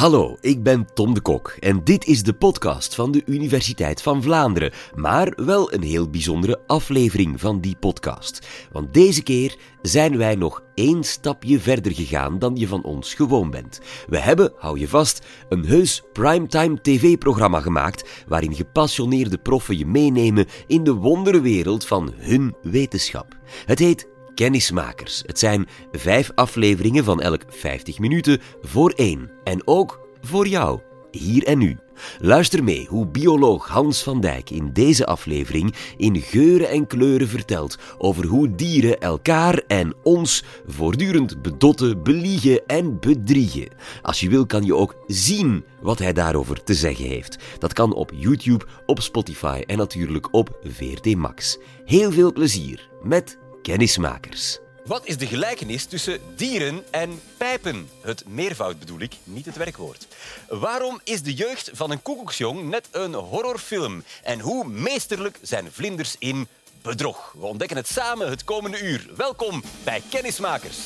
Hallo, ik ben Tom de Kok en dit is de podcast van de Universiteit van Vlaanderen, maar wel een heel bijzondere aflevering van die podcast. Want deze keer zijn wij nog één stapje verder gegaan dan je van ons gewoon bent. We hebben, hou je vast, een heus primetime tv-programma gemaakt waarin gepassioneerde proffen je meenemen in de wonderwereld van hun wetenschap. Het heet Kennismakers. Het zijn vijf afleveringen van elk 50 minuten voor één. En ook voor jou, hier en nu. Luister mee hoe bioloog Hans van Dijk in deze aflevering in geuren en kleuren vertelt over hoe dieren elkaar en ons voortdurend bedotten, beliegen en bedriegen. Als je wil kan je ook zien wat hij daarover te zeggen heeft. Dat kan op YouTube, op Spotify en natuurlijk op VRT Max. Heel veel plezier met Kennismakers. Wat is de gelijkenis tussen dieren en pijpen? Het meervoud bedoel ik, niet het werkwoord. Waarom is de jeugd van een koekoeksjong net een horrorfilm? En hoe meesterlijk zijn vlinders in bedrog? We ontdekken het samen het komende uur. Welkom bij Kennismakers.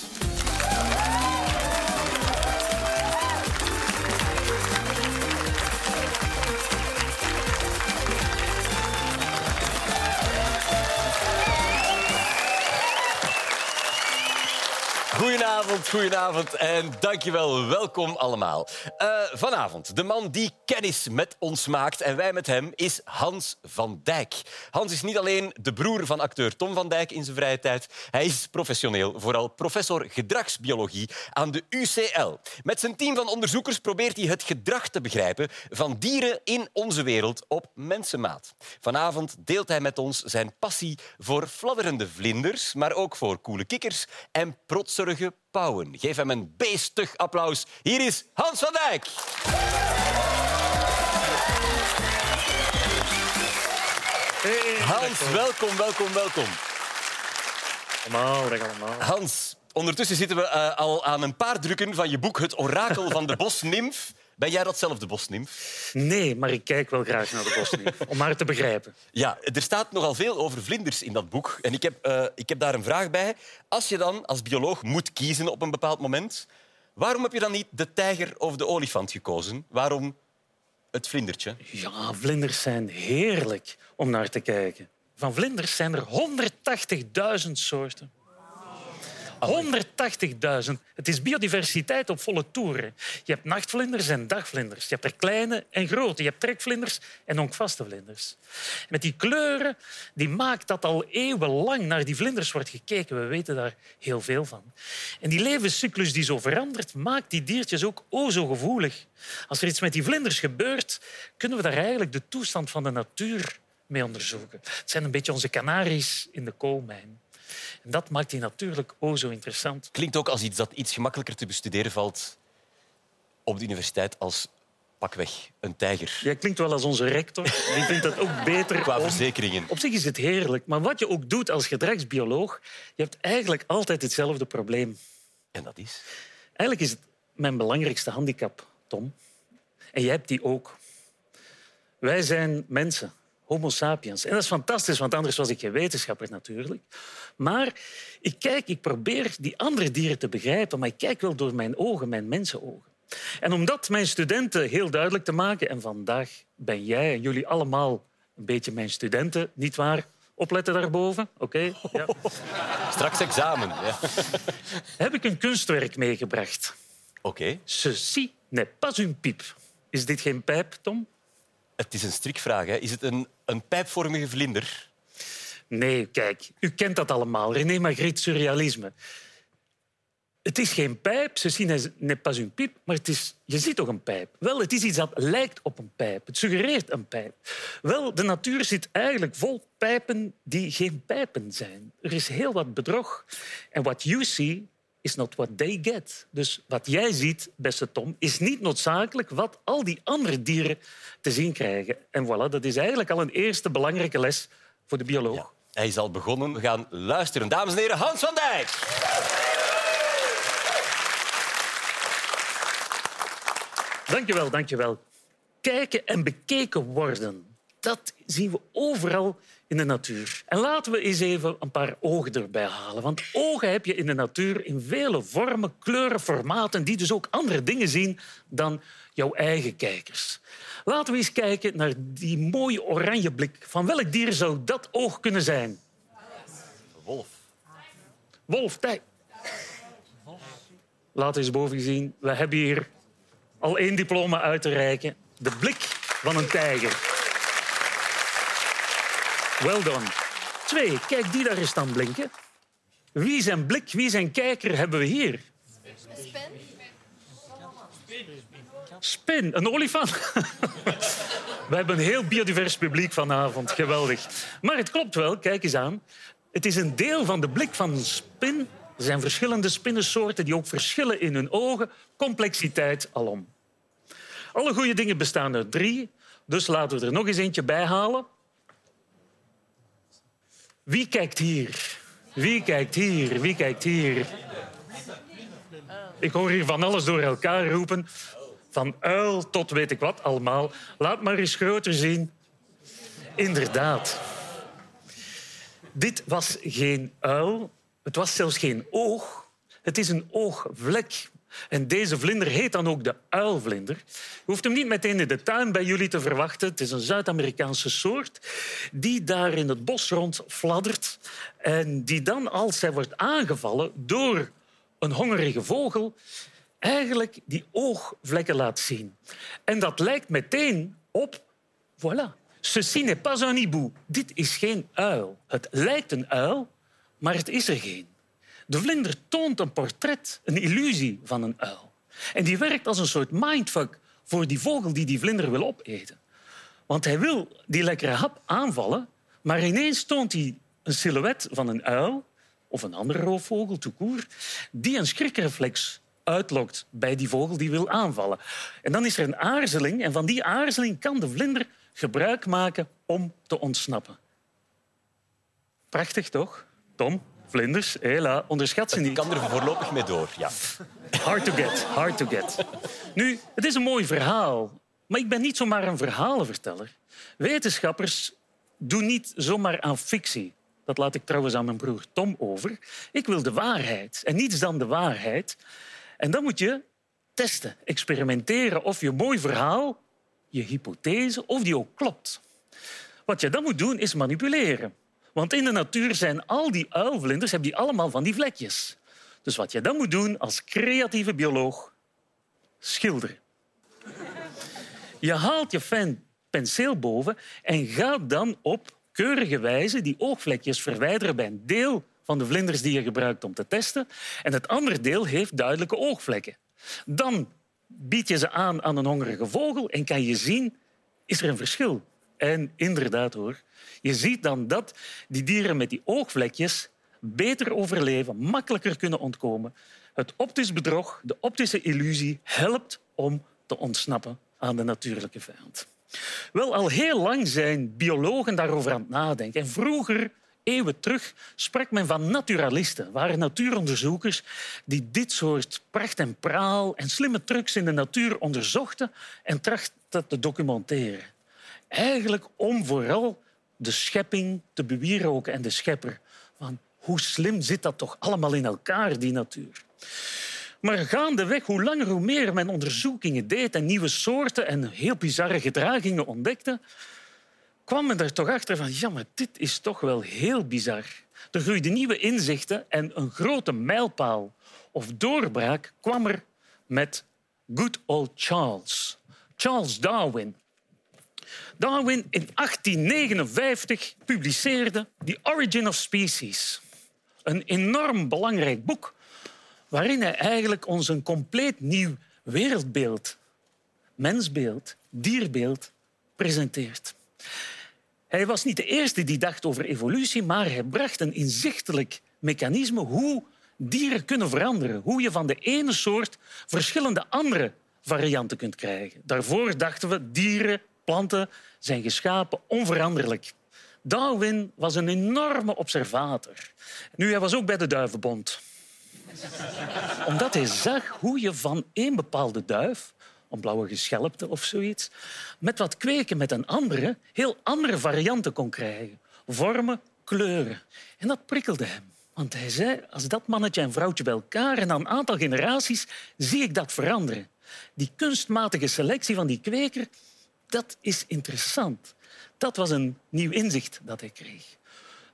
Goedenavond, goedenavond en dankjewel. Welkom allemaal. Uh, vanavond, de man die kennis met ons maakt en wij met hem, is Hans van Dijk. Hans is niet alleen de broer van acteur Tom van Dijk in zijn vrije tijd. Hij is professioneel, vooral professor gedragsbiologie aan de UCL. Met zijn team van onderzoekers probeert hij het gedrag te begrijpen van dieren in onze wereld op mensenmaat. Vanavond deelt hij met ons zijn passie voor fladderende vlinders, maar ook voor koele kikkers en pauwen. Geef hem een beestig applaus. Hier is Hans van Dijk. Hans, welkom, welkom, welkom. Allemaal. Hans, ondertussen zitten we uh, al aan een paar drukken van je boek Het orakel van de bosnimf. Ben jij datzelfde bosnimf? Nee, maar ik kijk wel graag naar de bosnimf, om haar te begrijpen. Ja, er staat nogal veel over vlinders in dat boek. En ik heb, uh, ik heb daar een vraag bij. Als je dan als bioloog moet kiezen op een bepaald moment, waarom heb je dan niet de tijger of de olifant gekozen? Waarom het vlindertje? Ja, vlinders zijn heerlijk om naar te kijken. Van vlinders zijn er 180.000 soorten. 180.000. Het is biodiversiteit op volle toeren. Je hebt nachtvlinders en dagvlinders. Je hebt er kleine en grote. Je hebt trekvlinders en onkvaste vlinders. Met die kleuren die maakt dat al eeuwenlang naar die vlinders wordt gekeken. We weten daar heel veel van. En die levenscyclus die zo verandert, maakt die diertjes ook o zo gevoelig. Als er iets met die vlinders gebeurt, kunnen we daar eigenlijk de toestand van de natuur mee onderzoeken. Het zijn een beetje onze kanaries in de koolmijn. En dat maakt die natuurlijk o zo interessant. Klinkt ook als iets dat iets gemakkelijker te bestuderen valt op de universiteit als pakweg een tijger. Jij klinkt wel als onze rector. Die vindt dat ook beter. Qua verzekeringen. Op zich is het heerlijk. Maar wat je ook doet als gedragsbioloog, je hebt eigenlijk altijd hetzelfde probleem. En dat is? Eigenlijk is het mijn belangrijkste handicap, Tom. En jij hebt die ook. Wij zijn mensen. Homo sapiens. En dat is fantastisch, want anders was ik geen wetenschapper natuurlijk. Maar ik kijk, ik probeer die andere dieren te begrijpen, maar ik kijk wel door mijn ogen, mijn mensenogen. En om dat mijn studenten heel duidelijk te maken, en vandaag ben jij en jullie allemaal een beetje mijn studenten, niet waar? Opletten daarboven, oké? Ja. Straks examen. Ja. Heb ik een kunstwerk meegebracht. Oké. Okay. Ceci n'est pas une pipe. Is dit geen pijp, Tom? Het is een strikvraag. Hè. Is het een, een pijpvormige vlinder? Nee, kijk, u kent dat allemaal. René Magritte, surrealisme. Het is geen pijp, ze zien n'est pas une pipe, maar het is, je ziet toch een pijp? Wel, het is iets dat lijkt op een pijp. Het suggereert een pijp. Wel, de natuur zit eigenlijk vol pijpen die geen pijpen zijn. Er is heel wat bedrog. En what you see is not what they get. Dus wat jij ziet, beste Tom, is niet noodzakelijk wat al die andere dieren te zien krijgen. En voilà, dat is eigenlijk al een eerste belangrijke les voor de bioloog. Ja, hij is al begonnen. We gaan luisteren. Dames en heren, Hans van Dijk. Dankjewel, dankjewel. Kijken en bekeken worden. dat zien we overal in de natuur. En laten we eens even een paar ogen erbij halen. Want ogen heb je in de natuur in vele vormen, kleuren, formaten, die dus ook andere dingen zien dan jouw eigen kijkers. Laten we eens kijken naar die mooie oranje blik. Van welk dier zou dat oog kunnen zijn? Wolf. Wolf, tijd. Laat eens boven zien. We hebben hier al één diploma uit te reiken. De blik van een tijger. Well done. Twee, kijk die daar eens staan blinken. Wie zijn blik, wie zijn kijker hebben we hier? Spin, een olifant. We hebben een heel biodivers publiek vanavond. Geweldig. Maar het klopt wel, kijk eens aan. Het is een deel van de blik van een spin. Er zijn verschillende spinnensoorten die ook verschillen in hun ogen. Complexiteit alom. Alle goede dingen bestaan uit drie. Dus laten we er nog eens eentje bij halen. Wie kijkt hier? Wie kijkt hier? Wie kijkt hier? Ik hoor hier van alles door elkaar roepen. Van uil tot weet ik wat allemaal. Laat maar eens groter zien. Inderdaad. Dit was geen uil. Het was zelfs geen oog. Het is een oogvlek. En deze vlinder heet dan ook de uilvlinder. Je hoeft hem niet meteen in de tuin bij jullie te verwachten. Het is een Zuid-Amerikaanse soort die daar in het bos rond fladdert. En die dan, als hij wordt aangevallen door een hongerige vogel, eigenlijk die oogvlekken laat zien. En dat lijkt meteen op... Voilà. Ceci n'est pas un hibou. Dit is geen uil. Het lijkt een uil, maar het is er geen. De vlinder toont een portret, een illusie van een uil. En die werkt als een soort mindfuck voor die vogel die die vlinder wil opeten. Want hij wil die lekkere hap aanvallen, maar ineens toont hij een silhouet van een uil of een andere roofvogel, toekoer, die een schrikreflex uitlokt bij die vogel die wil aanvallen. En dan is er een aarzeling en van die aarzeling kan de vlinder gebruik maken om te ontsnappen. Prachtig, toch, Tom? Vlinders, hela, onderschat ze Ik niet. kan er voorlopig mee door, ja. Hard to get, hard to get. Nu, het is een mooi verhaal, maar ik ben niet zomaar een verhalenverteller. Wetenschappers doen niet zomaar aan fictie. Dat laat ik trouwens aan mijn broer Tom over. Ik wil de waarheid en niets dan de waarheid. En dan moet je testen, experimenteren of je mooi verhaal, je hypothese, of die ook klopt. Wat je dan moet doen, is manipuleren. Want in de natuur zijn al die uilvlinders hebben die allemaal van die vlekjes. Dus wat je dan moet doen als creatieve bioloog, schilderen. Je haalt je pen, penseel boven en gaat dan op keurige wijze die oogvlekjes verwijderen bij een deel van de vlinders die je gebruikt om te testen. En het andere deel heeft duidelijke oogvlekken. Dan bied je ze aan aan een hongerige vogel en kan je zien, is er een verschil? En inderdaad hoor, je ziet dan dat die dieren met die oogvlekjes beter overleven, makkelijker kunnen ontkomen. Het optisch bedrog, de optische illusie, helpt om te ontsnappen aan de natuurlijke vijand. Wel, al heel lang zijn biologen daarover aan het nadenken. En vroeger, eeuwen terug, sprak men van naturalisten. waren natuuronderzoekers die dit soort pracht en praal en slimme trucs in de natuur onderzochten en trachten te documenteren. Eigenlijk om vooral de schepping te bewieroken en de schepper. Van hoe slim zit dat toch allemaal in elkaar, die natuur? Maar gaandeweg, hoe langer hoe meer men onderzoekingen deed en nieuwe soorten en heel bizarre gedragingen ontdekte, kwam men er toch achter van ja, maar dit is toch wel heel bizar. Er groeiden nieuwe inzichten en een grote mijlpaal of doorbraak kwam er met good old Charles. Charles Darwin. Darwin in 1859 publiceerde The Origin of Species. Een enorm belangrijk boek waarin hij eigenlijk ons een compleet nieuw wereldbeeld, mensbeeld, dierbeeld presenteert. Hij was niet de eerste die dacht over evolutie, maar hij bracht een inzichtelijk mechanisme hoe dieren kunnen veranderen. Hoe je van de ene soort verschillende andere varianten kunt krijgen. Daarvoor dachten we dieren, planten zijn geschapen onveranderlijk. Darwin was een enorme observator. Nu, hij was ook bij de Duivenbond omdat hij zag hoe je van één bepaalde duif een blauwe geschelpte of zoiets, met wat kweken met een andere, heel andere varianten kon krijgen. Vormen, kleuren. En dat prikkelde hem. Want hij zei, als dat mannetje en vrouwtje bij elkaar en na een aantal generaties zie ik dat veranderen. Die kunstmatige selectie van die kweker, dat is interessant. Dat was een nieuw inzicht dat hij kreeg.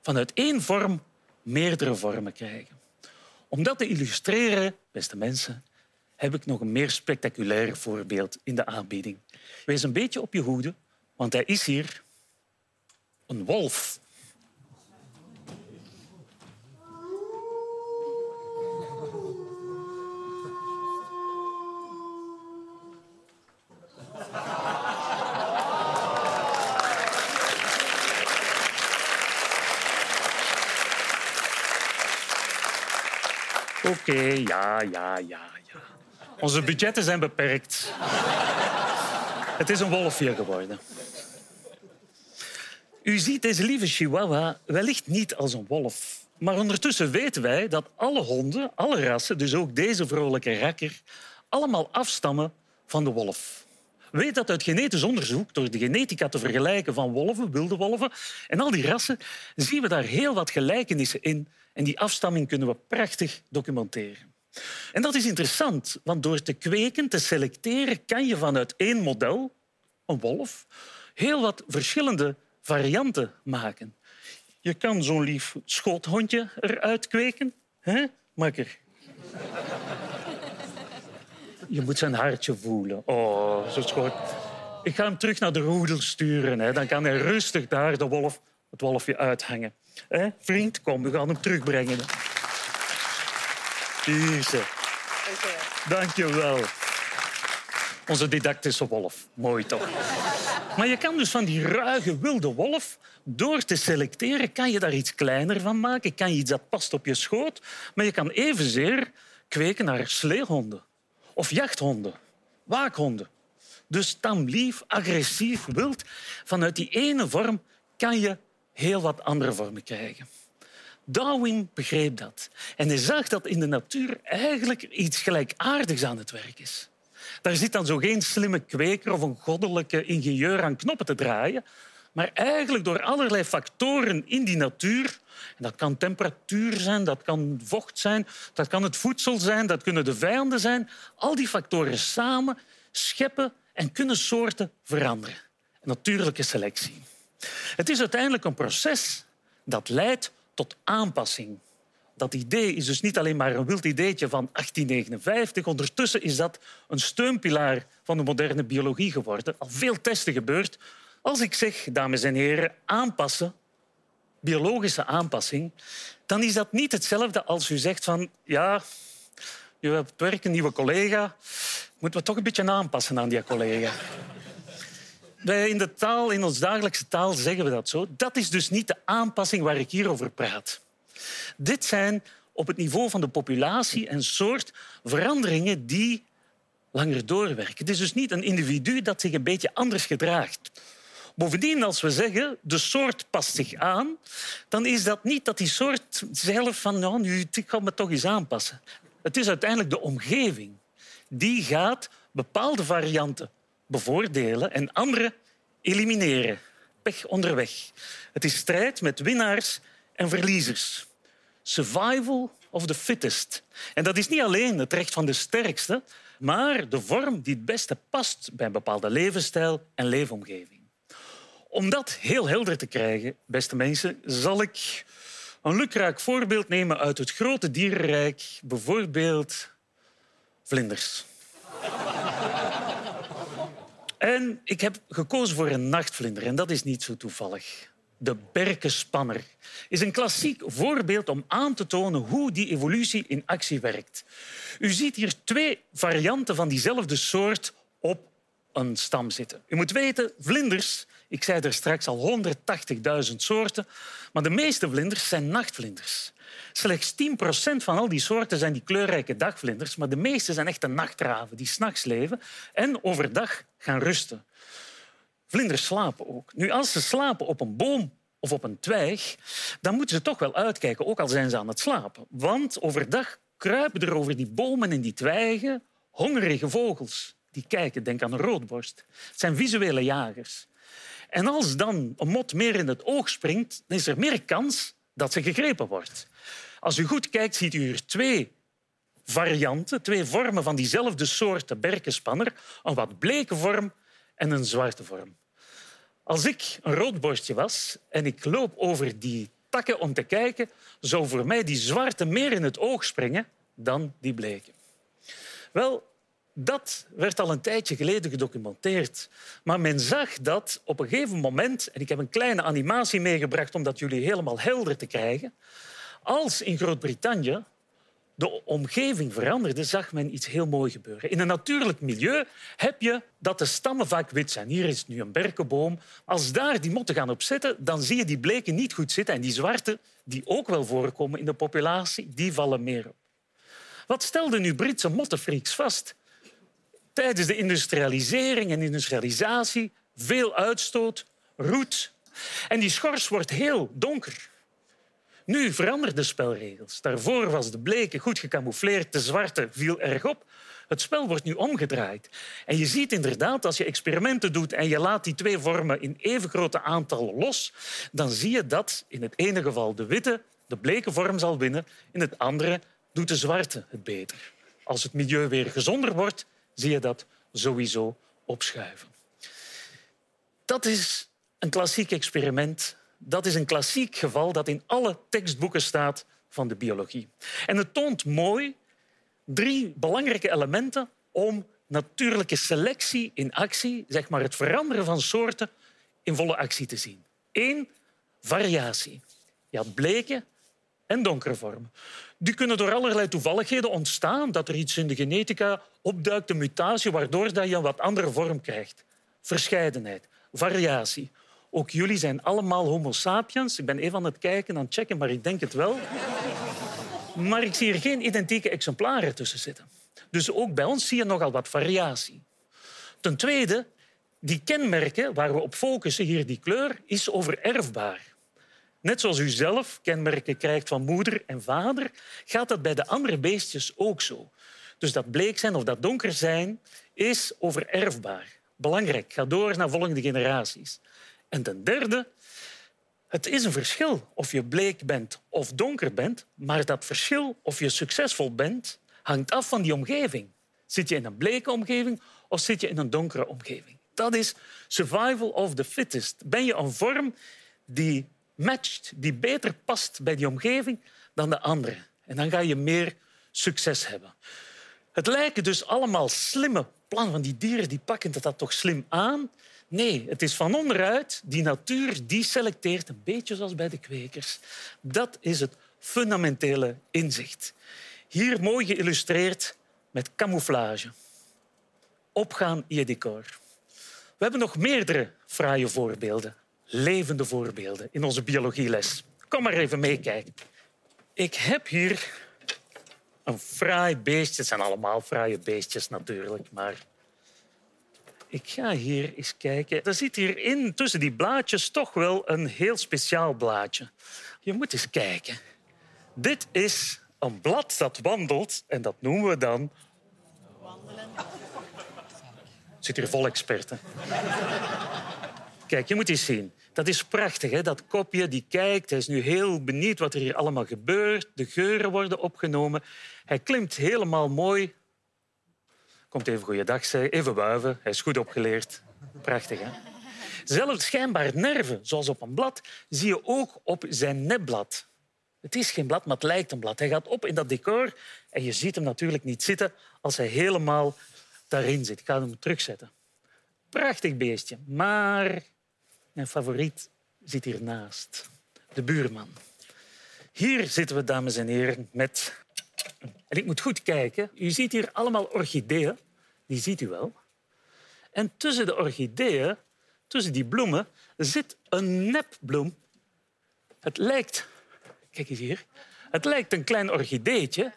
Vanuit één vorm meerdere vormen krijgen. Om dat te illustreren, beste mensen, heb ik nog een meer spectaculair voorbeeld in de aanbieding. Wees een beetje op je hoede, want hij is hier een wolf. Oké, ja, ja, ja, ja. Onze budgetten zijn beperkt. Het is een wolfje geworden. U ziet deze lieve chihuahua wellicht niet als een wolf. Maar ondertussen weten wij dat alle honden, alle rassen, dus ook deze vrolijke rakker, allemaal afstammen van de wolf. Weet dat uit genetisch onderzoek, door de genetica te vergelijken van wolven, wilde wolven en al die rassen, zien we daar heel wat gelijkenissen in. En die afstamming kunnen we prachtig documenteren. En dat is interessant, want door te kweken, te selecteren, kan je vanuit één model, een wolf, heel wat verschillende varianten maken. Je kan zo'n lief schoothondje eruit kweken. Hè, makker? Je moet zijn hartje voelen. Oh, zo schoot. Ik ga hem terug naar de roedel sturen. Hè. Dan kan hij rustig daar de wolf, het wolfje uithangen. Hè? Vriend, kom, we gaan hem terugbrengen. Hier ze. Dank je wel. Onze didactische wolf. Mooi toch? Maar je kan dus van die ruige wilde wolf, door te selecteren, kan je daar iets kleiner van maken. Kan iets dat past op je schoot. Maar je kan evenzeer kweken naar sleehonden of jachthonden, waakhonden. Dus tamlief, agressief, wild. Vanuit die ene vorm kan je heel wat andere vormen krijgen. Darwin begreep dat. En hij zag dat in de natuur eigenlijk iets gelijkaardigs aan het werk is. Daar zit dan zo geen slimme kweker of een goddelijke ingenieur aan knoppen te draaien. Maar eigenlijk door allerlei factoren in die natuur... Dat kan temperatuur zijn, dat kan vocht zijn, dat kan het voedsel zijn, dat kunnen de vijanden zijn. Al die factoren samen scheppen en kunnen soorten veranderen. Natuurlijke selectie. Het is uiteindelijk een proces dat leidt tot aanpassing. Dat idee is dus niet alleen maar een wild ideetje van 1859. Ondertussen is dat een steunpilaar van de moderne biologie geworden. Al veel testen gebeurd. Als ik zeg, dames en heren, aanpassen, biologische aanpassing, dan is dat niet hetzelfde als u zegt van ja, je hebt werk een nieuwe collega, moeten we toch een beetje aanpassen aan die collega. Wij in de taal, in ons dagelijkse taal, zeggen we dat zo. Dat is dus niet de aanpassing waar ik hier over praat. Dit zijn op het niveau van de populatie en soort veranderingen die langer doorwerken. Het is dus niet een individu dat zich een beetje anders gedraagt. Bovendien, als we zeggen de soort past zich aan, dan is dat niet dat die soort zelf van nou, nu, ik ga me toch eens aanpassen. Het is uiteindelijk de omgeving. Die gaat bepaalde varianten bevoordelen en andere elimineren. Pech onderweg. Het is strijd met winnaars en verliezers. Survival of the fittest. En dat is niet alleen het recht van de sterkste, maar de vorm die het beste past bij een bepaalde levensstijl en leefomgeving. Om dat heel helder te krijgen, beste mensen, zal ik een lukraak voorbeeld nemen uit het grote dierenrijk, bijvoorbeeld vlinders. En ik heb gekozen voor een nachtvlinder en dat is niet zo toevallig. De berkenspanner is een klassiek voorbeeld om aan te tonen hoe die evolutie in actie werkt. U ziet hier twee varianten van diezelfde soort op een stam zitten. U moet weten, vlinders, ik zei er straks al 180.000 soorten, maar de meeste vlinders zijn nachtvlinders. Slechts 10% van al die soorten zijn die kleurrijke dagvlinders, maar de meeste zijn echte nachtraven die s'nachts leven en overdag gaan rusten. Vlinders slapen ook. Nu, als ze slapen op een boom of op een twijg, dan moeten ze toch wel uitkijken, ook al zijn ze aan het slapen. Want overdag kruipen er over die bomen en die twijgen hongerige vogels die kijken. Denk aan een roodborst. Het zijn visuele jagers. En als dan een mot meer in het oog springt, dan is er meer kans dat ze gegrepen wordt. Als u goed kijkt, ziet u hier twee varianten, twee vormen van diezelfde soort berkenspanner. Een wat bleke vorm en een zwarte vorm. Als ik een roodborstje was en ik loop over die takken om te kijken, zou voor mij die zwarte meer in het oog springen dan die bleke. Wel, dat werd al een tijdje geleden gedocumenteerd. Maar men zag dat op een gegeven moment, en ik heb een kleine animatie meegebracht om dat jullie helemaal helder te krijgen, als in Groot-Brittannië de omgeving veranderde, zag men iets heel moois gebeuren. In een natuurlijk milieu heb je dat de stammen vaak wit zijn. Hier is nu een berkenboom. Als daar die motten gaan op zitten, dan zie je die bleken niet goed zitten. En die zwarte, die ook wel voorkomen in de populatie, die vallen meer op. Wat stelden nu Britse mottenfreaks vast? Tijdens de industrialisering en industrialisatie veel uitstoot, roet. En die schors wordt heel donker. Nu veranderen de spelregels. Daarvoor was de bleke goed gecamoufleerd, de zwarte viel erg op. Het spel wordt nu omgedraaid. En je ziet inderdaad, als je experimenten doet en je laat die twee vormen in even grote aantallen los, dan zie je dat in het ene geval de witte, de bleke vorm zal winnen, in het andere doet de zwarte het beter. Als het milieu weer gezonder wordt, zie je dat sowieso opschuiven. Dat is een klassiek experiment dat is een klassiek geval dat in alle tekstboeken staat van de biologie. En het toont mooi drie belangrijke elementen om natuurlijke selectie in actie, zeg maar het veranderen van soorten, in volle actie te zien. Eén, variatie. Je had bleke en donkere vormen. Die kunnen door allerlei toevalligheden ontstaan, dat er iets in de genetica opduikt, een mutatie, waardoor je een wat andere vorm krijgt. Verscheidenheid, variatie. Ook jullie zijn allemaal homo sapiens. Ik ben even aan het kijken, aan het checken, maar ik denk het wel. Maar ik zie er geen identieke exemplaren tussen zitten. Dus ook bij ons zie je nogal wat variatie. Ten tweede, die kenmerken waar we op focussen, hier die kleur, is overerfbaar. Net zoals u zelf kenmerken krijgt van moeder en vader, gaat dat bij de andere beestjes ook zo. Dus dat bleek zijn of dat donker zijn is overerfbaar. Belangrijk, ga door naar volgende generaties. En ten derde, het is een verschil of je bleek bent of donker bent, maar dat verschil of je succesvol bent hangt af van die omgeving. Zit je in een bleke omgeving of zit je in een donkere omgeving? Dat is survival of the fittest. Ben je een vorm die matcht, die beter past bij die omgeving dan de andere? En dan ga je meer succes hebben. Het lijken dus allemaal slimme plannen van die dieren, die pakken dat toch slim aan. Nee, het is van onderuit. Die natuur die selecteert, een beetje zoals bij de kwekers. Dat is het fundamentele inzicht. Hier mooi geïllustreerd met camouflage. Opgaan je decor. We hebben nog meerdere fraaie voorbeelden, levende voorbeelden in onze biologieles. Kom maar even meekijken. Ik heb hier een fraai beestje. Het zijn allemaal fraaie beestjes natuurlijk, maar ik ga hier eens kijken. Er zit hierin tussen die blaadjes toch wel een heel speciaal blaadje. Je moet eens kijken. Dit is een blad dat wandelt en dat noemen we dan... Wandelen. Zit hier vol experten. Kijk, je moet eens zien. Dat is prachtig, hè? dat kopje die kijkt. Hij is nu heel benieuwd wat er hier allemaal gebeurt. De geuren worden opgenomen. Hij klimt helemaal mooi Komt even goeiedag zeggen, even wuiven. Hij is goed opgeleerd. Prachtig, hè? Zelfs schijnbaar nerven, zoals op een blad, zie je ook op zijn nepblad. Het is geen blad, maar het lijkt een blad. Hij gaat op in dat decor en je ziet hem natuurlijk niet zitten als hij helemaal daarin zit. Ik ga hem terugzetten. Prachtig beestje, maar mijn favoriet zit hiernaast. De buurman. Hier zitten we, dames en heren, met en ik moet goed kijken. U ziet hier allemaal orchideeën. Die ziet u wel. En tussen de orchideeën, tussen die bloemen, zit een nepbloem. Het lijkt... Kijk eens hier. Het lijkt een klein orchideetje,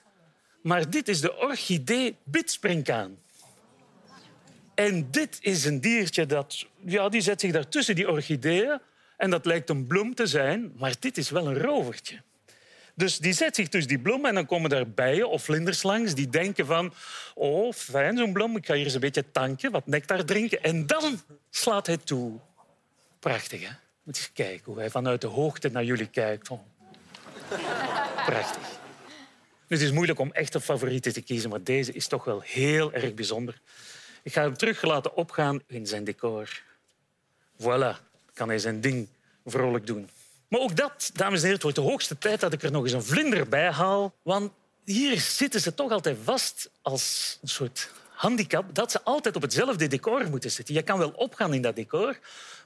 maar dit is de orchidee bidspringkaan. En dit is een diertje dat ja, die zet zich daar tussen die orchideeën. En dat lijkt een bloem te zijn, maar dit is wel een rovertje. Dus die zet zich tussen die bloem en dan komen daar bijen of vlinders langs die denken van oh, fijn zo'n bloem, ik ga hier eens een beetje tanken, wat nectar drinken. En dan slaat hij toe. Prachtig, hè? Moet eens kijken hoe hij vanuit de hoogte naar jullie kijkt. Oh. Prachtig. Het is moeilijk om echte favorieten te kiezen, maar deze is toch wel heel erg bijzonder. Ik ga hem terug laten opgaan in zijn decor. Voilà, kan hij zijn ding vrolijk doen. Maar ook dat, dames en heren, het wordt de hoogste tijd dat ik er nog eens een vlinder bij haal. Want hier zitten ze toch altijd vast als een soort handicap dat ze altijd op hetzelfde decor moeten zitten. Je kan wel opgaan in dat decor,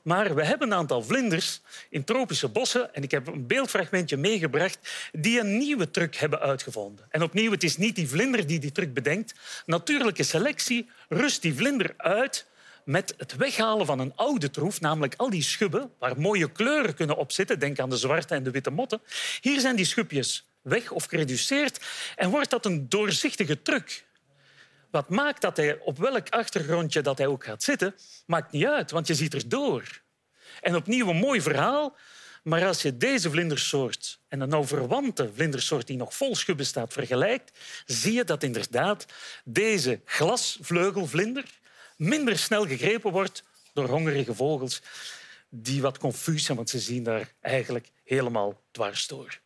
maar we hebben een aantal vlinders in tropische bossen en ik heb een beeldfragmentje meegebracht die een nieuwe truc hebben uitgevonden. En opnieuw, het is niet die vlinder die die truc bedenkt. Natuurlijke selectie rust die vlinder uit met het weghalen van een oude troef, namelijk al die schubben waar mooie kleuren kunnen op zitten. Denk aan de zwarte en de witte motten. Hier zijn die schubjes weg of gereduceerd en wordt dat een doorzichtige truc. Wat maakt dat hij op welk achtergrondje dat hij ook gaat zitten, maakt niet uit, want je ziet er door. En opnieuw een mooi verhaal, maar als je deze vlindersoort en een nou verwante vlindersoort die nog vol schubben staat vergelijkt, zie je dat inderdaad deze glasvleugelvlinder minder snel gegrepen wordt door hongerige vogels die wat confuus zijn, want ze zien daar eigenlijk helemaal dwars door.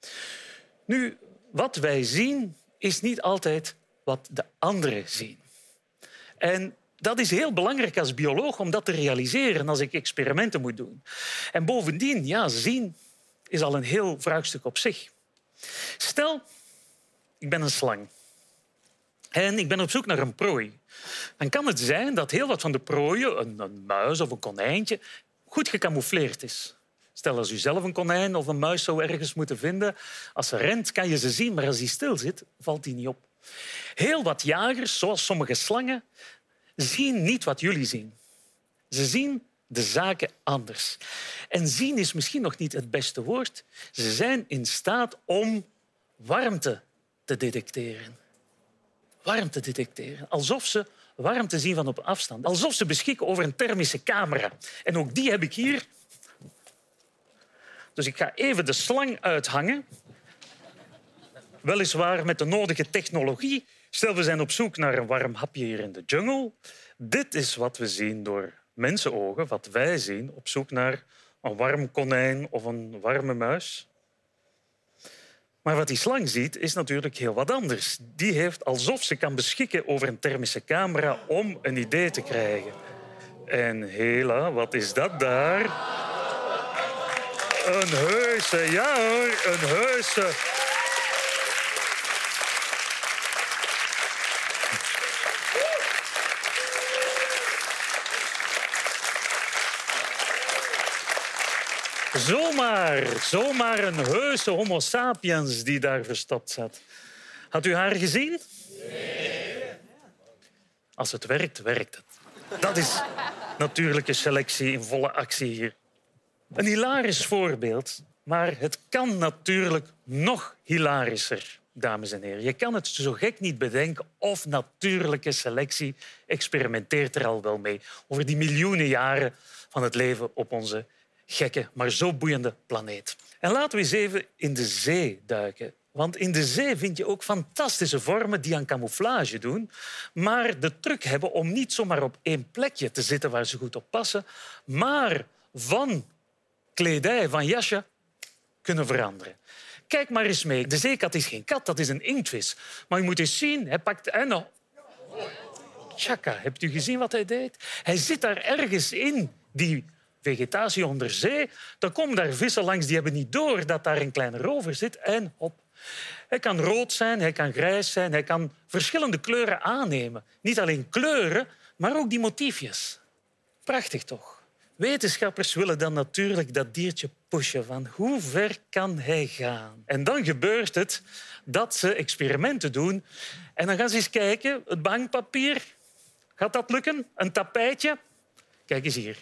Nu, wat wij zien is niet altijd wat de anderen zien. En dat is heel belangrijk als bioloog om dat te realiseren als ik experimenten moet doen. En bovendien, ja, zien is al een heel vraagstuk op zich. Stel, ik ben een slang en ik ben op zoek naar een prooi. Dan kan het zijn dat heel wat van de prooien, een, een muis of een konijntje, goed gecamoufleerd is. Stel als u zelf een konijn of een muis zou ergens moeten vinden. Als ze rent, kan je ze zien, maar als die stil zit, valt die niet op. Heel wat jagers, zoals sommige slangen, zien niet wat jullie zien. Ze zien de zaken anders. En zien is misschien nog niet het beste woord. Ze zijn in staat om warmte te detecteren. Warmte detecteren. Alsof ze warmte zien van op afstand. Alsof ze beschikken over een thermische camera. En ook die heb ik hier. Dus ik ga even de slang uithangen. Weliswaar met de nodige technologie. Stel, we zijn op zoek naar een warm hapje hier in de jungle. Dit is wat we zien door mensenogen, wat wij zien op zoek naar een warm konijn of een warme muis. Maar wat die slang ziet, is natuurlijk heel wat anders. Die heeft alsof ze kan beschikken over een thermische camera om een idee te krijgen. En hela, wat is dat daar? Een heuse, ja hoor, een heuse. Zomaar, zomaar een heuse homo sapiens die daar verstopt zat. Had u haar gezien? Nee. Als het werkt, werkt het. Dat is natuurlijke selectie in volle actie hier. Een hilarisch voorbeeld, maar het kan natuurlijk nog hilarischer, dames en heren. Je kan het zo gek niet bedenken of natuurlijke selectie experimenteert er al wel mee over die miljoenen jaren van het leven op onze gekke, maar zo boeiende planeet. En laten we eens even in de zee duiken. Want in de zee vind je ook fantastische vormen die aan camouflage doen, maar de truc hebben om niet zomaar op één plekje te zitten waar ze goed op passen, maar van kledij, van jasje, kunnen veranderen. Kijk maar eens mee. De zeekat is geen kat, dat is een inktvis. Maar je moet eens zien, hij pakt... En nog... Tjaka, hebt u gezien wat hij deed? Hij zit daar ergens in, die vegetatie onder zee. Dan komen daar vissen langs die hebben niet door dat daar een kleine rover zit. En op. Hij kan rood zijn, hij kan grijs zijn, hij kan verschillende kleuren aannemen. Niet alleen kleuren, maar ook die motiefjes. Prachtig toch? Wetenschappers willen dan natuurlijk dat diertje pushen van hoe ver kan hij gaan. En dan gebeurt het dat ze experimenten doen. En dan gaan ze eens kijken, het bankpapier, gaat dat lukken? Een tapijtje? Kijk eens hier.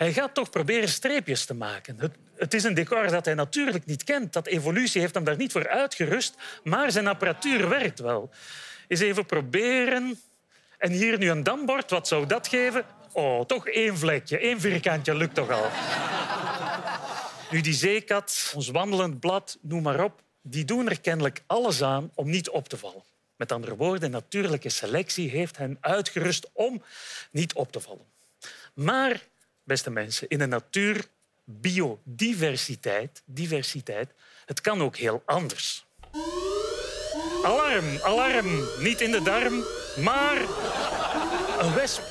Hij gaat toch proberen streepjes te maken. Het, het, is een decor dat hij natuurlijk niet kent. Dat evolutie heeft hem daar niet voor uitgerust. Maar zijn apparatuur werkt wel. Eens even proberen. En hier nu een dambord. Wat zou dat geven? Oh, toch één vlekje. één vierkantje lukt toch al. Nu, die zeekat, ons wandelend blad, noem maar op, die doen er kennelijk alles aan om niet op te vallen. Met andere woorden, natuurlijke selectie heeft hen uitgerust om niet op te vallen. Maar, beste mensen, in de natuur, biodiversiteit, diversiteit, het kan ook heel anders. Alarm, alarm, niet in de darm, maar een wesp.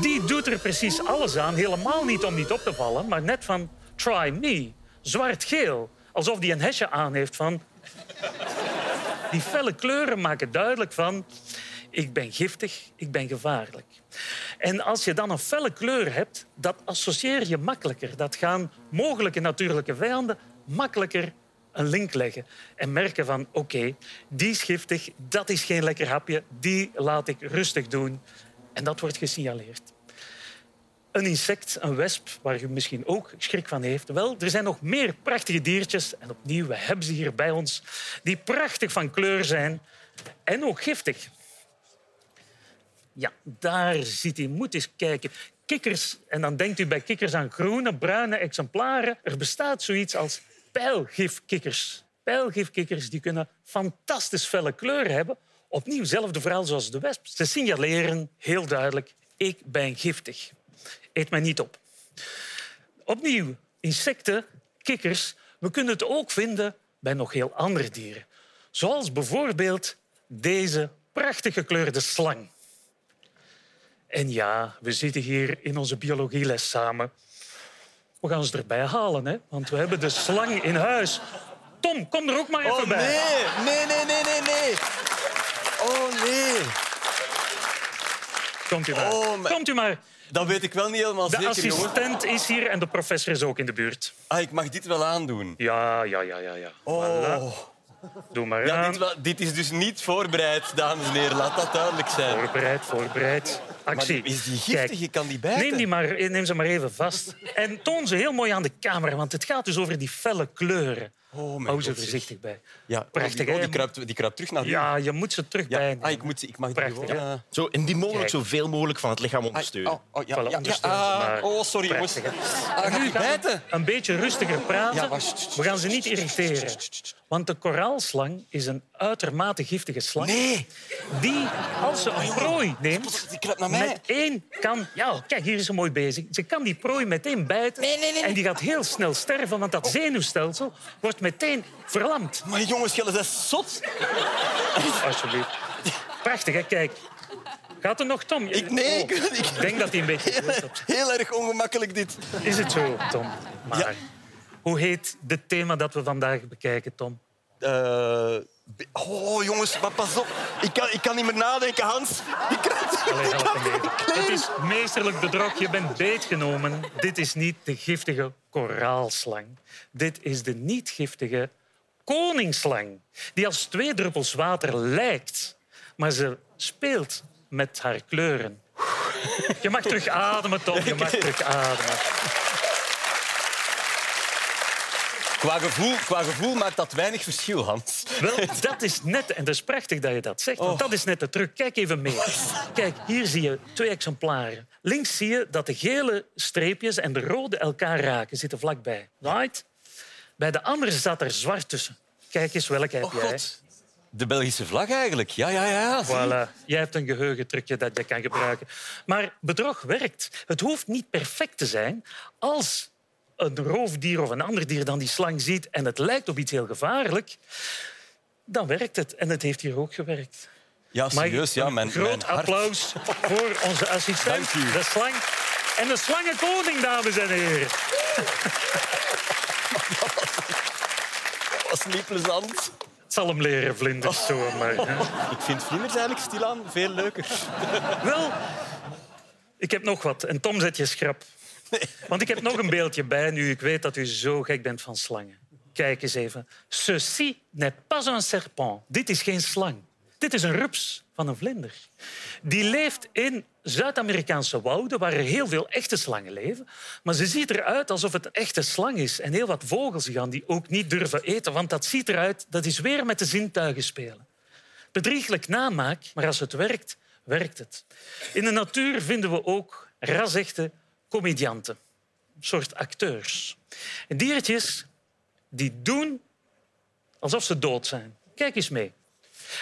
Die doet er precies alles aan, helemaal niet om niet op te vallen, maar net van try me, zwart-geel. Alsof die een hesje aan heeft van... Die felle kleuren maken duidelijk van... Ik ben giftig, ik ben gevaarlijk. En als je dan een felle kleur hebt, dat associeer je makkelijker. Dat gaan mogelijke natuurlijke vijanden makkelijker een link leggen en merken van oké, die is giftig, dat is geen lekker hapje, die laat ik rustig doen. En dat wordt gesignaleerd. Een insect, een wesp, waar u misschien ook schrik van heeft. Wel, er zijn nog meer prachtige diertjes. En opnieuw, we hebben ze hier bij ons. Die prachtig van kleur zijn en ook giftig. Ja, daar zit hij. Moet eens kijken. Kikkers, en dan denkt u bij kikkers aan groene, bruine exemplaren. Er bestaat zoiets als pijlgifkikkers. Pijlgifkikkers die kunnen fantastisch felle kleuren hebben. Opnieuw, zelfde verhaal zoals de wesp. Ze signaleren heel duidelijk, ik ben giftig. Eet mij niet op. Opnieuw, insecten, kikkers. We kunnen het ook vinden bij nog heel andere dieren. Zoals bijvoorbeeld deze prachtig gekleurde slang. En ja, we zitten hier in onze biologieles samen. We gaan ze erbij halen, hè? want we hebben de slang in huis. Tom, kom er ook maar even Oh bij. nee, nee, nee, nee, nee, nee. Oh nee. Komt u maar. Oh, Komt u maar. Dat weet ik wel niet helemaal De zeker, jongen. assistent is hier en de professor is ook in de buurt. Ah, ik mag dit wel aandoen. Ja, ja, ja, ja. ja. Oh. Voilà. Doe maar Ja, aan. dit is dus niet voorbereid, dames en heren. Laat dat duidelijk zijn. Voorbereid, voorbereid. Maar die- is die giftig? Kijk, Je kan die bijten. Neem, die maar, neem ze maar even vast. En toon ze heel mooi aan de camera, want het gaat dus over die felle kleuren. Oh, mijn Hou ze voorzichtig bij. Ja, Prachtig, oh, die, oh, hè? die, kruipt, die kruipt terug naar u. Ja, je moet ze terug Ja. bijnemen. Ah, ik, moet, ik mag die gewoon... eh, Zo indien mogelijk Kijk. zoveel mogelijk van het lichaam ah, ondersteunen. oh, oh, ja, ja, ja, ze ah, oh, sorry, jongens. Ah, nu bijten? een beetje rustiger praten. Ja, we gaan ze niet irriteren. Want de koraalslang is een uitermate giftige slang. Nee, Die, als ze een prooi neemt, die kruipt naar mij. met één kan... Ja, kijk, hier is ze mooi bezig. Ze kan die prooi meteen bijten. Nee, nee, nee. En die gaat heel snel sterven, want dat zenuwstelsel wordt meteen verlamd. Maar jongens, jullie zijn zot. Alsjeblieft. Prachtig, hè? Kijk. Gaat er nog, Tom? Ik, nee, ik, ik, Ik denk dat hij een beetje... heel erg ongemakkelijk dit. Is het zo, Tom? Maar Ja. hoe heet het thema dat we vandaag bekijken, Tom? Eh, oh, jongens, maar pas op. Ik kan, ik kan niet meer nadenken, Hans. Allee, help mijn Het is meesterlijk bedrog. Je bent beetgenomen. Dit is niet de giftige koraalslang. Dit is de niet-giftige koningsslang. Die als twee druppels water lijkt. Maar ze speelt met haar kleuren. Je mag terug ademen, Tom. Je mag terug ademen. Qua gevoel, qua gevoel maakt dat weinig verschil, Hans. Wel, dat is net, en dat is prachtig dat je dat zegt, want dat is net de truc. Kijk even mee. Kijk, hier zie je twee exemplaren. Links zie je dat de gele streepjes en de rode elkaar raken, zitten vlakbij. Right? Bij de andere staat er zwart tussen. Kijk eens, welke heb Oh jij? god. De Belgische vlag eigenlijk. Ja, ja, ja. Voilà. Jij hebt een geheugentrucje dat je kan gebruiken. Maar bedrog werkt. Het hoeft niet perfect te zijn. Als een roofdier of een ander dier dan die slang ziet en het lijkt op iets heel gevaarlijk, dan werkt het. En het heeft hier ook gewerkt. Ja, serieus. Ja, mijn, groot mijn applaus voor onze assistent, de slang. En de slangenkoning, dames en heren. Dat was niet plezant. Het zal hem leren, vlinders. Zo, maar. Ik vind vlinders eigenlijk stilaan veel leuker. Wel, ik heb nog wat. En Tom, zet je schrap. Want ik heb nog een beeldje bij nu. Ik weet dat u zo gek bent van slangen. Kijk eens even. Ceci n'est pas un serpent. Dit is geen slang. Dit is een rups van een vlinder. Die leeft in Zuid-Amerikaanse wouden, waar er heel veel echte slangen leven. Maar ze ziet eruit alsof het een echte slang is. En heel wat vogels gaan die ook niet durven eten, want dat ziet eruit, dat is weer met de zintuigen spelen. Bedrieglijk namaak, maar als het werkt, werkt het. In de natuur vinden we ook rasechte comedianten. soort acteurs. En diertjes die doen alsof ze dood zijn. Kijk eens mee.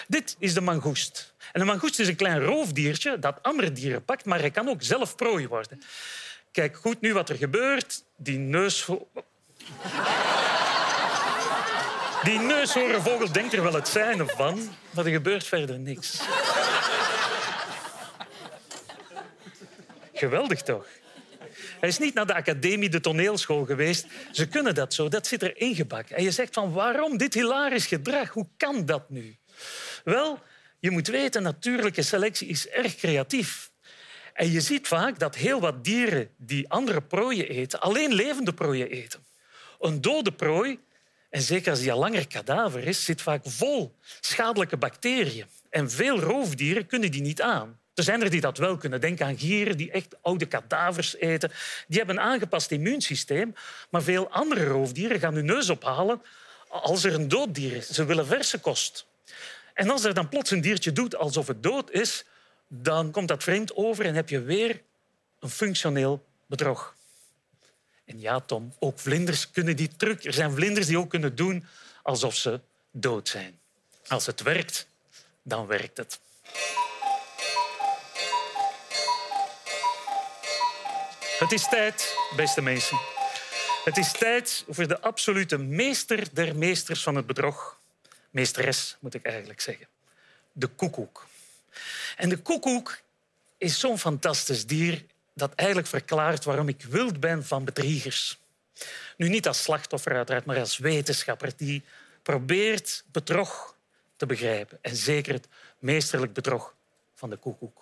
Dit is de mangoest. En een mangoest is een klein roofdiertje dat andere dieren pakt, maar hij kan ook zelf prooi worden. Kijk goed nu wat er gebeurt. Die neus... Die neushoornvogel denkt er wel het zijn van, maar er gebeurt verder niks. Geweldig toch? Hij is niet naar de academie, de toneelschool geweest. Ze kunnen dat zo, dat zit er ingebakken. En je zegt van waarom dit hilarisch gedrag? Hoe kan dat nu? Wel, je moet weten, natuurlijke selectie is erg creatief. En je ziet vaak dat heel wat dieren die andere prooien eten, alleen levende prooien eten. Een dode prooi, en zeker als die al langer kadaver is, zit vaak vol schadelijke bacteriën. En veel roofdieren kunnen die niet aan. Er zijn er die dat wel kunnen. Denk aan gieren die echt oude kadavers eten. Die hebben een aangepast immuunsysteem. Maar veel andere roofdieren gaan hun neus ophalen als er een dood dier is. Ze willen verse kost. En als er dan plots een diertje doet alsof het dood is, dan komt dat vreemd over en heb je weer een functioneel bedrog. En ja, Tom, ook vlinders kunnen die truc. Er zijn vlinders die ook kunnen doen alsof ze dood zijn. Als het werkt, dan werkt het. Het is tijd, beste mensen. Het is tijd voor de absolute meester der meesters van het bedrog. Meesteres, moet ik eigenlijk zeggen. De koekoek. En de koekoek is zo'n fantastisch dier dat eigenlijk verklaart waarom ik wild ben van bedriegers. Nu niet als slachtoffer uiteraard, maar als wetenschapper die probeert bedrog te begrijpen. En zeker het meesterlijk bedrog van de koekoek.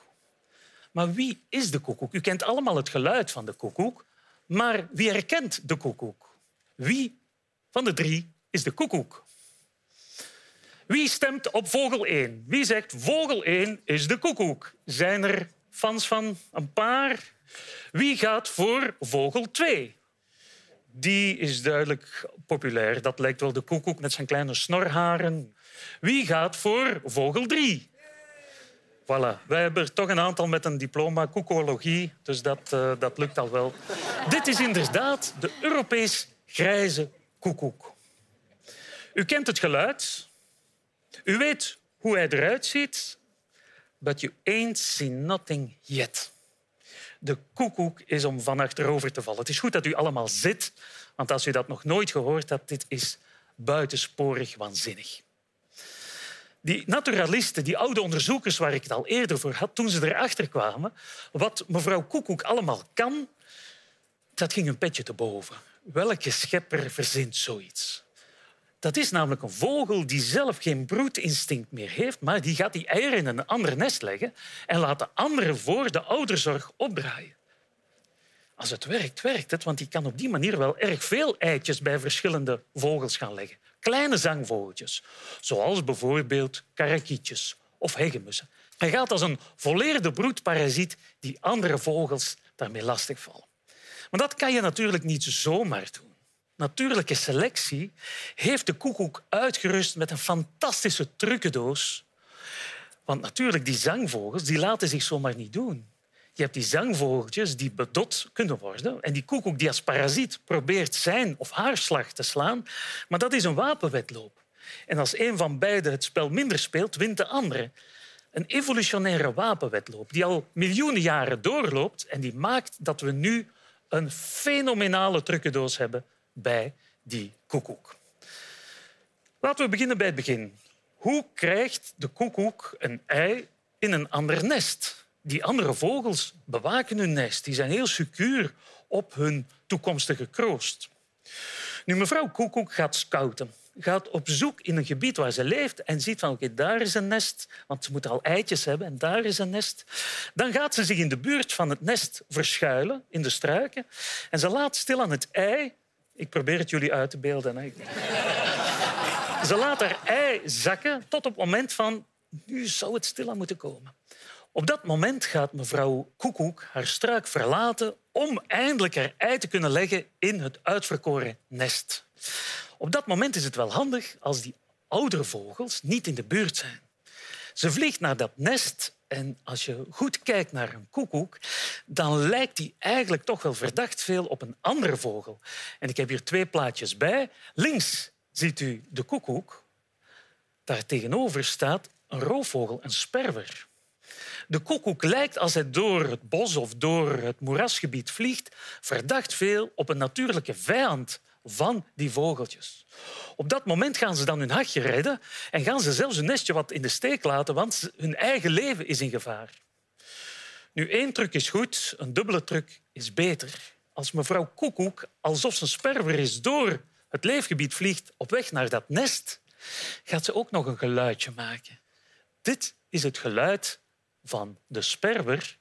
Maar wie is de koekoek? U kent allemaal het geluid van de koekoek, maar wie herkent de koekoek? Wie van de drie is de koekoek? Wie stemt op vogel 1? Wie zegt vogel 1 is de koekoek? Zijn er fans van een paar? Wie gaat voor vogel 2? Die is duidelijk populair. Dat lijkt wel de koekoek met zijn kleine snorharen. Wie gaat voor vogel 3? Voilà. Wij hebben er toch een aantal met een diploma koekologie, dus dat, uh, dat lukt al wel. Dit is inderdaad de Europees grijze koekoek. U kent het geluid. U weet hoe hij eruit ziet. But you ain't seen nothing yet. De koekoek is om van achterover te vallen. Het is goed dat u allemaal zit, want als u dat nog nooit gehoord hebt, dit is buitensporig waanzinnig. Die naturalisten, die oude onderzoekers waar ik het al eerder voor had, toen ze erachter kwamen wat mevrouw Koekoek allemaal kan, dat ging een petje te boven. Welke schepper verzint zoiets? Dat is namelijk een vogel die zelf geen broedinstinct meer heeft, maar die gaat die eieren in een ander nest leggen en laat de anderen voor de ouderzorg opdraaien. Als het werkt, werkt het, want die kan op die manier wel erg veel eitjes bij verschillende vogels gaan leggen. Kleine zangvogeltjes, zoals bijvoorbeeld karakietjes of hegemussen. Hij gaat als een volleerde broedparasiet die andere vogels daarmee lastigvallen. Maar dat kan je natuurlijk niet zomaar doen. Natuurlijke selectie heeft de koekoek uitgerust met een fantastische trucendoos. Want natuurlijk, die zangvogels die laten zich zomaar niet doen. Je hebt die zangvogeltjes die bedot kunnen worden. En die koekoek die als parasiet probeert zijn of haar slag te slaan. Maar dat is een wapenwedloop. En als een van beiden het spel minder speelt, wint de andere. Een evolutionaire wapenwedloop die al miljoenen jaren doorloopt en die maakt dat we nu een fenomenale trucendoos hebben bij die koekoek. Laten we beginnen bij het begin. Hoe krijgt de koekoek een ei in een ander nest? Die andere vogels bewaken hun nest. Die zijn heel secuur op hun toekomstige kroost. Nu, mevrouw Koekoek gaat scouten. Gaat op zoek in een gebied waar ze leeft en ziet van oké, daar is een nest, want ze moet al eitjes hebben en daar is een nest. Dan gaat ze zich in de buurt van het nest verschuilen, in de struiken. En ze laat stil aan het ei... Ik probeer het jullie uit te beelden. Hè. Ze laat haar ei zakken tot op het moment van... Nu zou het stilaan moeten komen. Op dat moment gaat mevrouw Koekoek haar struik verlaten om eindelijk haar ei te kunnen leggen in het uitverkoren nest. Op dat moment is het wel handig als die oudere vogels niet in de buurt zijn. Ze vliegt naar dat nest En als je goed kijkt naar een koekoek, dan lijkt die eigenlijk toch wel verdacht veel op een andere vogel. En ik heb hier twee plaatjes bij. Links ziet u de koekoek. Daar tegenover staat een roofvogel, een sperwer. De koekoek lijkt als hij door het bos of door het moerasgebied vliegt, verdacht veel op een natuurlijke vijand van die vogeltjes. Op dat moment gaan ze dan hun hachje redden en gaan ze zelfs hun nestje wat in de steek laten, want hun eigen leven is in gevaar. Nu, één truc is goed, een dubbele truc is beter. Als mevrouw Koekoek, alsof ze een sperwer is, door het leefgebied vliegt op weg naar dat nest, gaat ze ook nog een geluidje maken. Dit is het geluid van de sperwer.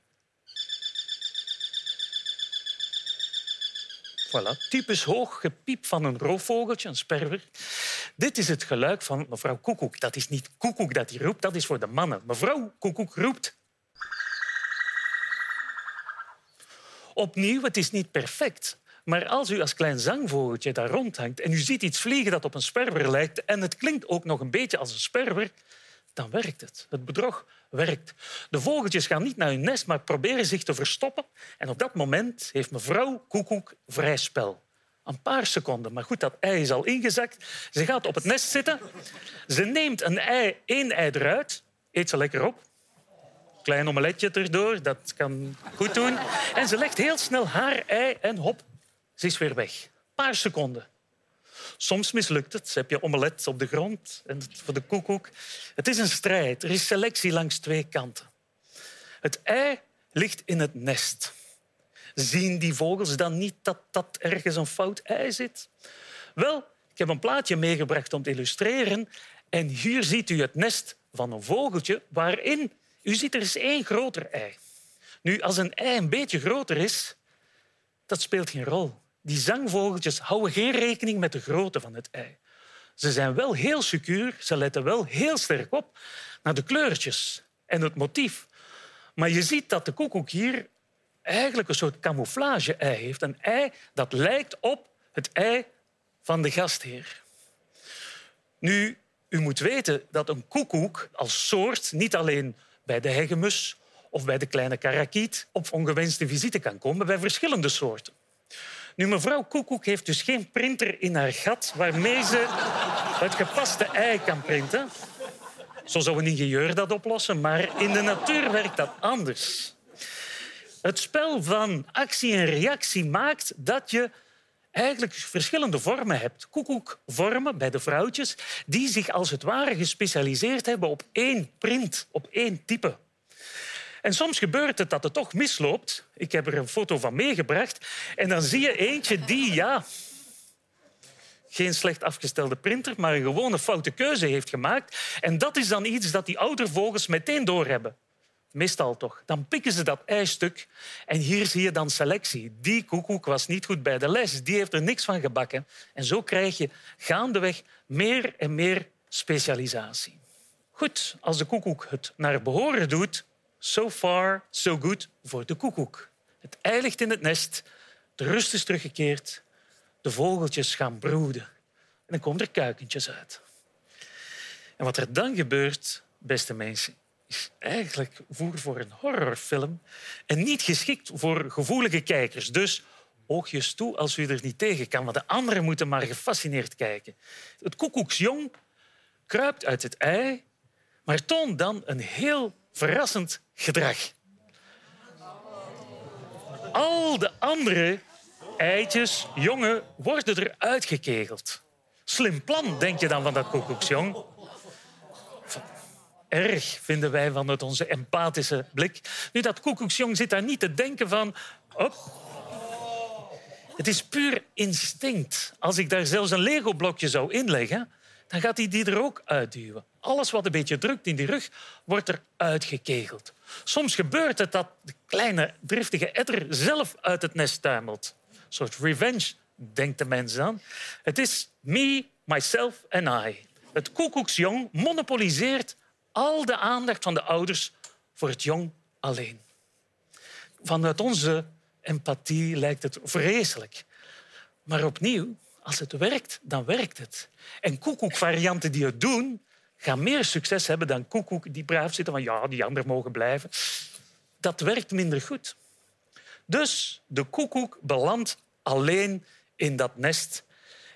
Voilà, typisch hoog gepiep van een roofvogeltje, een sperwer. Dit is het geluid van mevrouw Koekoek. Dat is niet Koekoek dat hij roept, dat is voor de mannen. Mevrouw Koekoek roept. Opnieuw, het is niet perfect. Maar als u als klein zangvogeltje daar rondhangt en u ziet iets vliegen dat op een sperwer lijkt en het klinkt ook nog een beetje als een sperwer, dan werkt het. Het bedrog werkt. De vogeltjes gaan niet naar hun nest, maar proberen zich te verstoppen. En op dat moment heeft mevrouw Koekoek vrij spel. Een paar seconden. Maar goed, dat ei is al ingezakt. Ze gaat op het nest zitten. Ze neemt een ei, één ei eruit. Eet ze lekker op. Klein omeletje erdoor, dat kan goed doen. En ze legt heel snel haar ei en hop, ze is weer weg. Een paar seconden. Soms mislukt het. Heb je omelet op de grond en voor de koekoek. Het is een strijd. Er is selectie langs twee kanten. Het ei ligt in het nest. Zien die vogels dan niet dat dat ergens een fout ei zit? Wel, ik heb een plaatje meegebracht om te illustreren. En hier ziet u het nest van een vogeltje waarin... U ziet, er is één groter ei. Nu, als een ei een beetje groter is, dat speelt geen rol. Die zangvogeltjes houden geen rekening met de grootte van het ei. Ze zijn wel heel secuur, ze letten wel heel sterk op naar de kleurtjes en het motief. Maar je ziet dat de koekoek hier eigenlijk een soort camouflage-ei heeft. Een ei dat lijkt op het ei van de gastheer. Nu, u moet weten dat een koekoek als soort niet alleen bij de hegemus of bij de kleine karakiet op ongewenste visite kan komen, bij verschillende soorten. Nu, mevrouw Koekoek heeft dus geen printer in haar gat waarmee ze het gepaste ei kan printen. Zo zou een ingenieur dat oplossen, maar in de natuur werkt dat anders. Het spel van actie en reactie maakt dat je eigenlijk verschillende vormen hebt. Koekoekvormen bij de vrouwtjes die zich als het ware gespecialiseerd hebben op één print, op één type. En soms gebeurt het dat het toch misloopt. Ik heb er een foto van meegebracht. En dan zie je eentje die, ja, geen slecht afgestelde printer, maar een gewone foute keuze heeft gemaakt. En dat is dan iets dat die oudervogels meteen doorhebben. Meestal toch. Dan pikken ze dat eistuk en hier zie je dan selectie. Die koekoek was niet goed bij de les, die heeft er niks van gebakken. En zo krijg je gaandeweg meer en meer specialisatie. Goed, als de koekoek het naar behoren doet, So far, so good voor de koekoek. Het ei ligt in het nest, de rust is teruggekeerd, de vogeltjes gaan broeden en dan komen er kuikentjes uit. En wat er dan gebeurt, beste mensen, is eigenlijk voer voor een horrorfilm en niet geschikt voor gevoelige kijkers. Dus oogjes toe als u er niet tegen kan, want de anderen moeten maar gefascineerd kijken. Het koekoeksjong kruipt uit het ei, maar toont dan een heel verrassend gedrag. Al de andere eitjes, jongen, worden eruit gekegeld. Slim plan, denk je dan van dat koekoeksjong. Erg vinden wij van het onze empathische blik. Nu, dat koekoeksjong zit daar niet te denken van... Op. Het is puur instinct. Als ik daar zelfs een Lego-blokje zou inleggen, dan gaat hij die er ook uitduwen. Alles wat een beetje drukt in die rug, wordt er uitgekegeld. Soms gebeurt het dat de kleine driftige etter zelf uit het nest tuimelt. Een soort revenge, denkt de mens dan. Het is me, myself en I. Het koekoeksjong monopoliseert al de aandacht van de ouders voor het jong alleen. Vanuit onze empathie lijkt het vreselijk. Maar opnieuw, als het werkt, dan werkt het. En koekoekvarianten die het doen, gaan meer succes hebben dan koekoek die braaf zitten van ja, die anderen mogen blijven. Dat werkt minder goed. Dus de koekoek belandt alleen in dat nest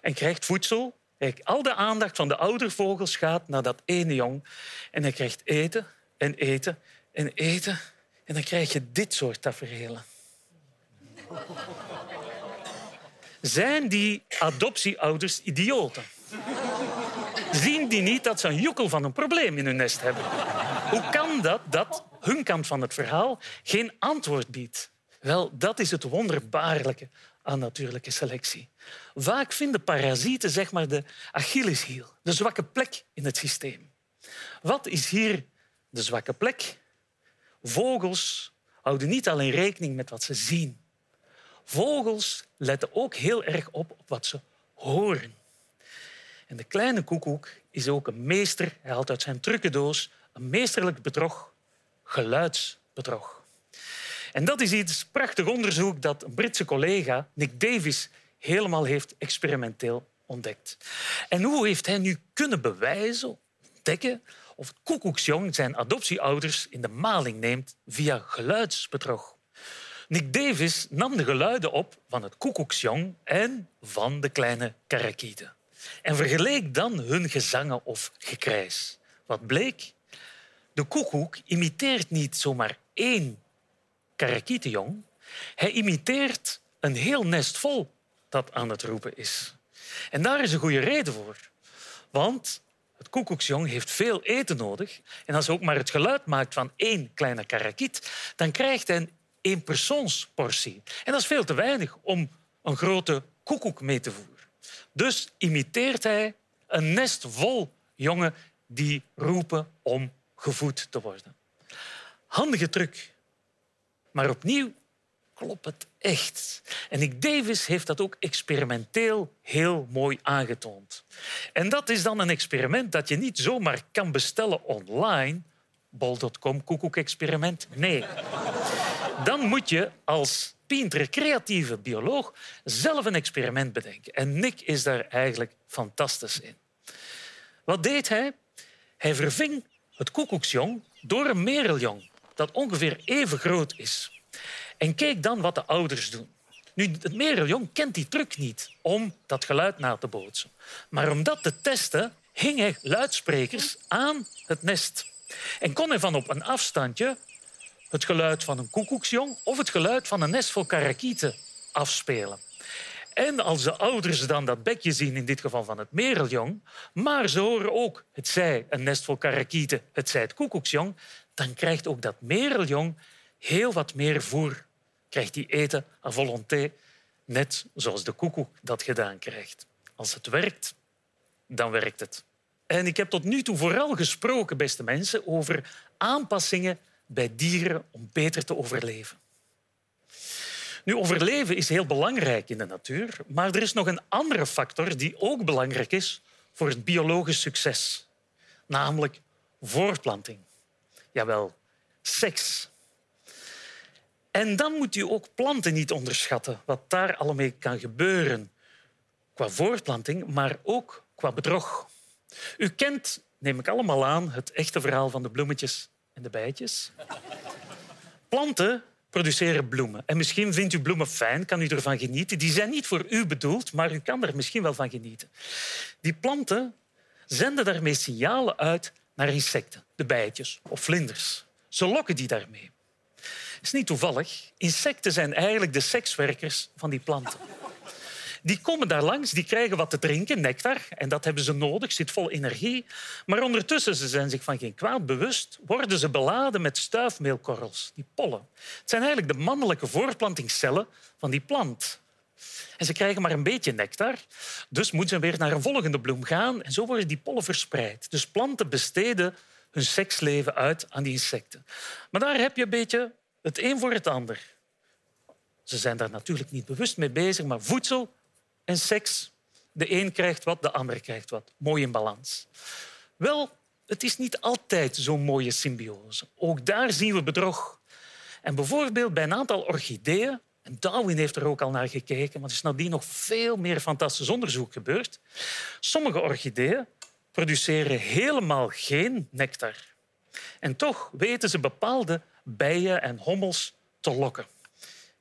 en krijgt voedsel. Al de aandacht van de oudervogels gaat naar dat ene jong. En hij krijgt eten en eten en eten. En dan krijg je dit soort tafereelen. Zijn die adoptieouders idioten? Zien die niet dat ze een joekel van een probleem in hun nest hebben? Hoe kan dat dat hun kant van het verhaal geen antwoord biedt? Wel, dat is het wonderbaarlijke aan natuurlijke selectie. Vaak vinden parasieten zeg maar, de Achilleshiel, de zwakke plek in het systeem. Wat is hier de zwakke plek? Vogels houden niet alleen rekening met wat ze zien. Vogels letten ook heel erg op wat ze horen. En de kleine koekoek is ook een meester. Hij haalt uit zijn trucendoos een meesterlijk bedrog, geluidsbedrog. En dat is iets prachtig onderzoek dat een Britse collega, Nick Davis, helemaal heeft experimenteel ontdekt. En hoe heeft hij nu kunnen bewijzen, ontdekken, of het koekoeksjong zijn adoptieouders in de maling neemt via geluidsbedrog? Nick Davis nam de geluiden op van het koekoeksjong en van de kleine karakieten en vergeleek dan hun gezangen of gekrijs. Wat bleek? De koekoek imiteert niet zomaar één karakietenjong. Hij imiteert een heel nest vol dat aan het roepen is. En daar is een goede reden voor. Want het koekoeksjong heeft veel eten nodig. En als hij ook maar het geluid maakt van één kleine karakiet, dan krijgt hij een eenpersoonsportie. En dat is veel te weinig om een grote koekoek mee te voeren. Dus imiteert hij een nest vol jongen die roepen om gevoed te worden. Handige truc. Maar opnieuw klopt het echt. En Nick Davis heeft dat ook experimenteel heel mooi aangetoond. En dat is dan een experiment dat je niet zomaar kan bestellen online. Bol.com, koekoek-experiment. Nee. Dan moet je als pintere, creatieve bioloog zelf een experiment bedenken. En Nick is daar eigenlijk fantastisch in. Wat deed hij? Hij verving het koekoeksjong door een mereljong dat ongeveer even groot is. En keek dan wat de ouders doen. Nu, het mereljong kent die truc niet om dat geluid na te bootsen. Maar om dat te testen, hing hij luidsprekers aan het nest. En kon hij van op een afstandje het geluid van een koekoeksjong of het geluid van een nest vol karakieten afspelen. En als de ouders dan dat bekje zien, in dit geval van het mereljong, maar ze horen ook het zij een nest vol karakieten, het zij het koekoeksjong, dan krijgt ook dat mereljong heel wat meer voer. Krijgt die eten à volonté, net zoals de koekoek dat gedaan krijgt. Als het werkt, dan werkt het. En ik heb tot nu toe vooral gesproken, beste mensen, over aanpassingen bij dieren om beter te overleven. Nu, overleven is heel belangrijk in de natuur, maar er is nog een andere factor die ook belangrijk is voor het biologisch succes, namelijk voortplanting. Jawel, seks. En dan moet u ook planten niet onderschatten, wat daar allemaal kan gebeuren qua voortplanting, maar ook qua bedrog. U kent, neem ik allemaal aan, het echte verhaal van de bloemetjes en de bijtjes. Planten produceren bloemen. En misschien vindt u bloemen fijn, kan u ervan genieten. Die zijn niet voor u bedoeld, maar u kan er misschien wel van genieten. Die planten zenden daarmee signalen uit naar insecten, de bijtjes of vlinders. Ze lokken die daarmee. Het is niet toevallig. Insecten zijn eigenlijk de sekswerkers van die planten. Die komen daar langs, die krijgen wat te drinken, nectar. En dat hebben ze nodig, zit vol energie. Maar ondertussen, ze zijn zich van geen kwaad bewust, worden ze beladen met stuifmeelkorrels, die pollen. Het zijn eigenlijk de mannelijke voortplantingscellen van die plant. En ze krijgen maar een beetje nectar, dus moeten ze weer naar een volgende bloem gaan. En zo worden die pollen verspreid. Dus planten besteden hun seksleven uit aan die insecten. Maar daar heb je een beetje het een voor het ander. Ze zijn daar natuurlijk niet bewust mee bezig, maar voedsel en seks. De een krijgt wat, de ander krijgt wat. Mooi in balans. Wel, het is niet altijd zo'n mooie symbiose. Ook daar zien we bedrog. En bijvoorbeeld bij een aantal orchideeën, en Darwin heeft er ook al naar gekeken, maar er is nadien nog veel meer fantastisch onderzoek gebeurd. Sommige orchideeën produceren helemaal geen nectar. En toch weten ze bepaalde bijen en hommels te lokken.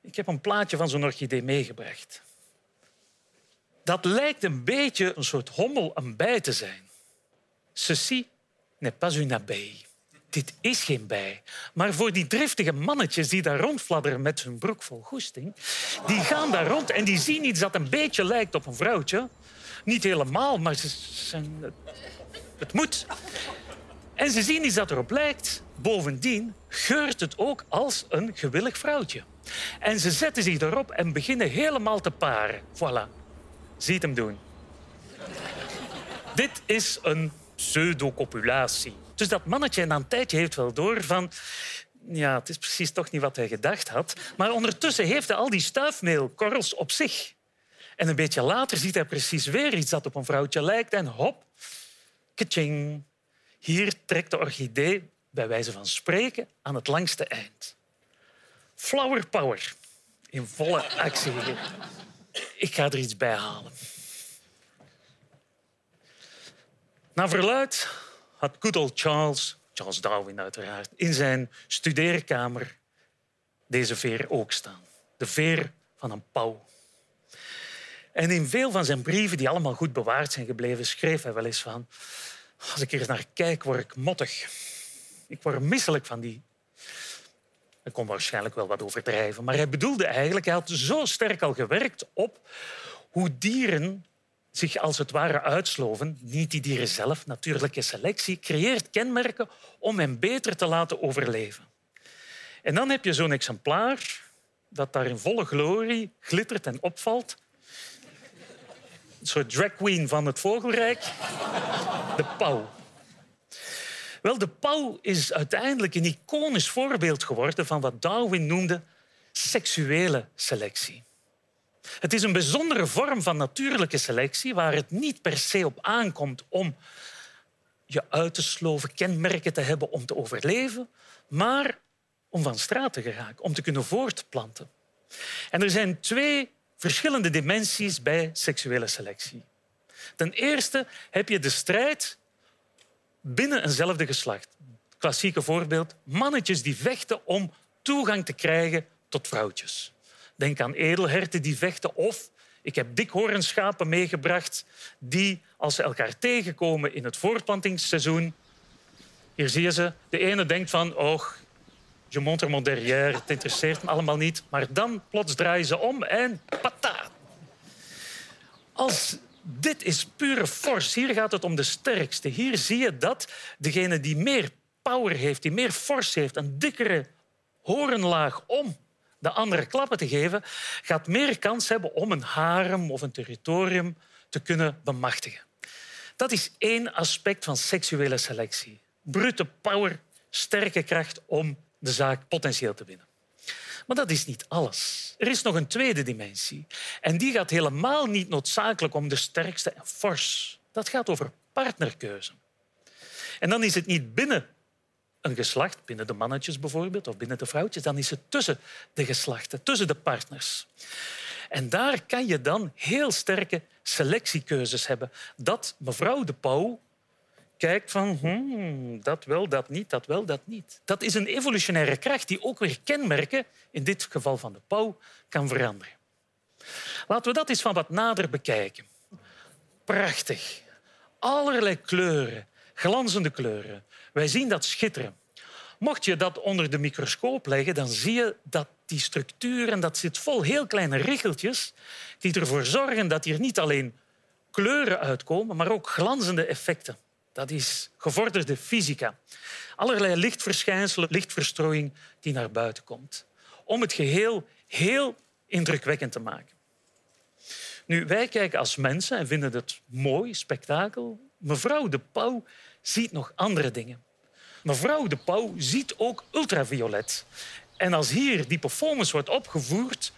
Ik heb een plaatje van zo'n orchidee meegebracht. Dat lijkt een beetje een soort hommel, een bij te zijn. Ceci n'est pas une abeille. Dit is geen bij. Maar voor die driftige mannetjes die daar rondfladderen met hun broek vol goesting, die gaan daar rond en die zien iets dat een beetje lijkt op een vrouwtje. Niet helemaal, maar ze zijn... het moet. En ze zien iets dat erop lijkt. Bovendien geurt het ook als een gewillig vrouwtje. En ze zetten zich erop en beginnen helemaal te paren. Voilà. Ziet hem doen. Dit is een pseudocopulatie. Dus dat mannetje na een tijdje heeft wel door van... Ja, het is precies toch niet wat hij gedacht had. Maar ondertussen heeft hij al die stuifmeelkorrels op zich. En een beetje later ziet hij precies weer iets dat op een vrouwtje lijkt. En hop, kaching. Hier trekt de orchidee, bij wijze van spreken, aan het langste eind. Flower power. In volle actie. Ik ga er iets bij halen. Naar verluid had good old Charles, Charles Darwin uiteraard, in zijn studeerkamer deze veer ook staan. De veer van een pauw. En in veel van zijn brieven, die allemaal goed bewaard zijn gebleven, schreef hij wel eens van... Als ik er naar kijk, word ik mottig. Ik word misselijk van die... Hij kon waarschijnlijk wel wat overdrijven, maar hij bedoelde eigenlijk... Hij had zo sterk al gewerkt op hoe dieren zich als het ware uitsloven. Niet die dieren zelf, natuurlijke selectie, creëert kenmerken om hen beter te laten overleven. En dan heb je zo'n exemplaar dat daar in volle glorie glittert en opvalt. Een soort drag queen van het vogelrijk. De pauw. Wel, de pauw is uiteindelijk een iconisch voorbeeld geworden van wat Darwin noemde seksuele selectie. Het is een bijzondere vorm van natuurlijke selectie waar het niet per se op aankomt om je uit te sloven, kenmerken te hebben om te overleven, maar om van straat te geraken, om te kunnen voortplanten. En er zijn twee verschillende dimensies bij seksuele selectie. Ten eerste heb je de strijd binnen eenzelfde geslacht. Klassieke voorbeeld, mannetjes die vechten om toegang te krijgen tot vrouwtjes. Denk aan edelherten die vechten of ik heb dikhoornschapen meegebracht die, als ze elkaar tegenkomen in het voortplantingsseizoen, hier zie je ze, de ene denkt van, oh, je montre mon derrière, het interesseert me allemaal niet. Maar dan plots draaien ze om en pata. Als dit is pure force. Hier gaat het om de sterkste. Hier zie je dat degene die meer power heeft, die meer force heeft, een dikkere horenlaag om de andere klappen te geven, gaat meer kans hebben om een harem of een territorium te kunnen bemachtigen. Dat is één aspect van seksuele selectie. Brute power, sterke kracht om de zaak potentieel te winnen. Maar dat is niet alles. Er is nog een tweede dimensie. En die gaat helemaal niet noodzakelijk om de sterkste en fors. Dat gaat over partnerkeuze. En dan is het niet binnen een geslacht, binnen de mannetjes bijvoorbeeld, of binnen de vrouwtjes, dan is het tussen de geslachten, tussen de partners. En daar kan je dan heel sterke selectiekeuzes hebben. Dat mevrouw de Pauw kijkt van hmm, dat wel, dat niet, dat wel, dat niet. Dat is een evolutionaire kracht die ook weer kenmerken, in dit geval van de pauw, kan veranderen. Laten we dat eens van wat nader bekijken. Prachtig. Allerlei kleuren, glanzende kleuren. Wij zien dat schitteren. Mocht je dat onder de microscoop leggen, dan zie je dat die structuur, en dat zit vol heel kleine richeltjes, die ervoor zorgen dat hier niet alleen kleuren uitkomen, maar ook glanzende effecten. Dat is gevorderde fysica. Allerlei lichtverschijnselen, lichtverstrooiing die naar buiten komt. Om het geheel heel indrukwekkend te maken. Nu, wij kijken als mensen en vinden het mooi, spektakel. Mevrouw de Pauw ziet nog andere dingen. Mevrouw de Pauw ziet ook ultraviolet. En als hier die performance wordt opgevoerd,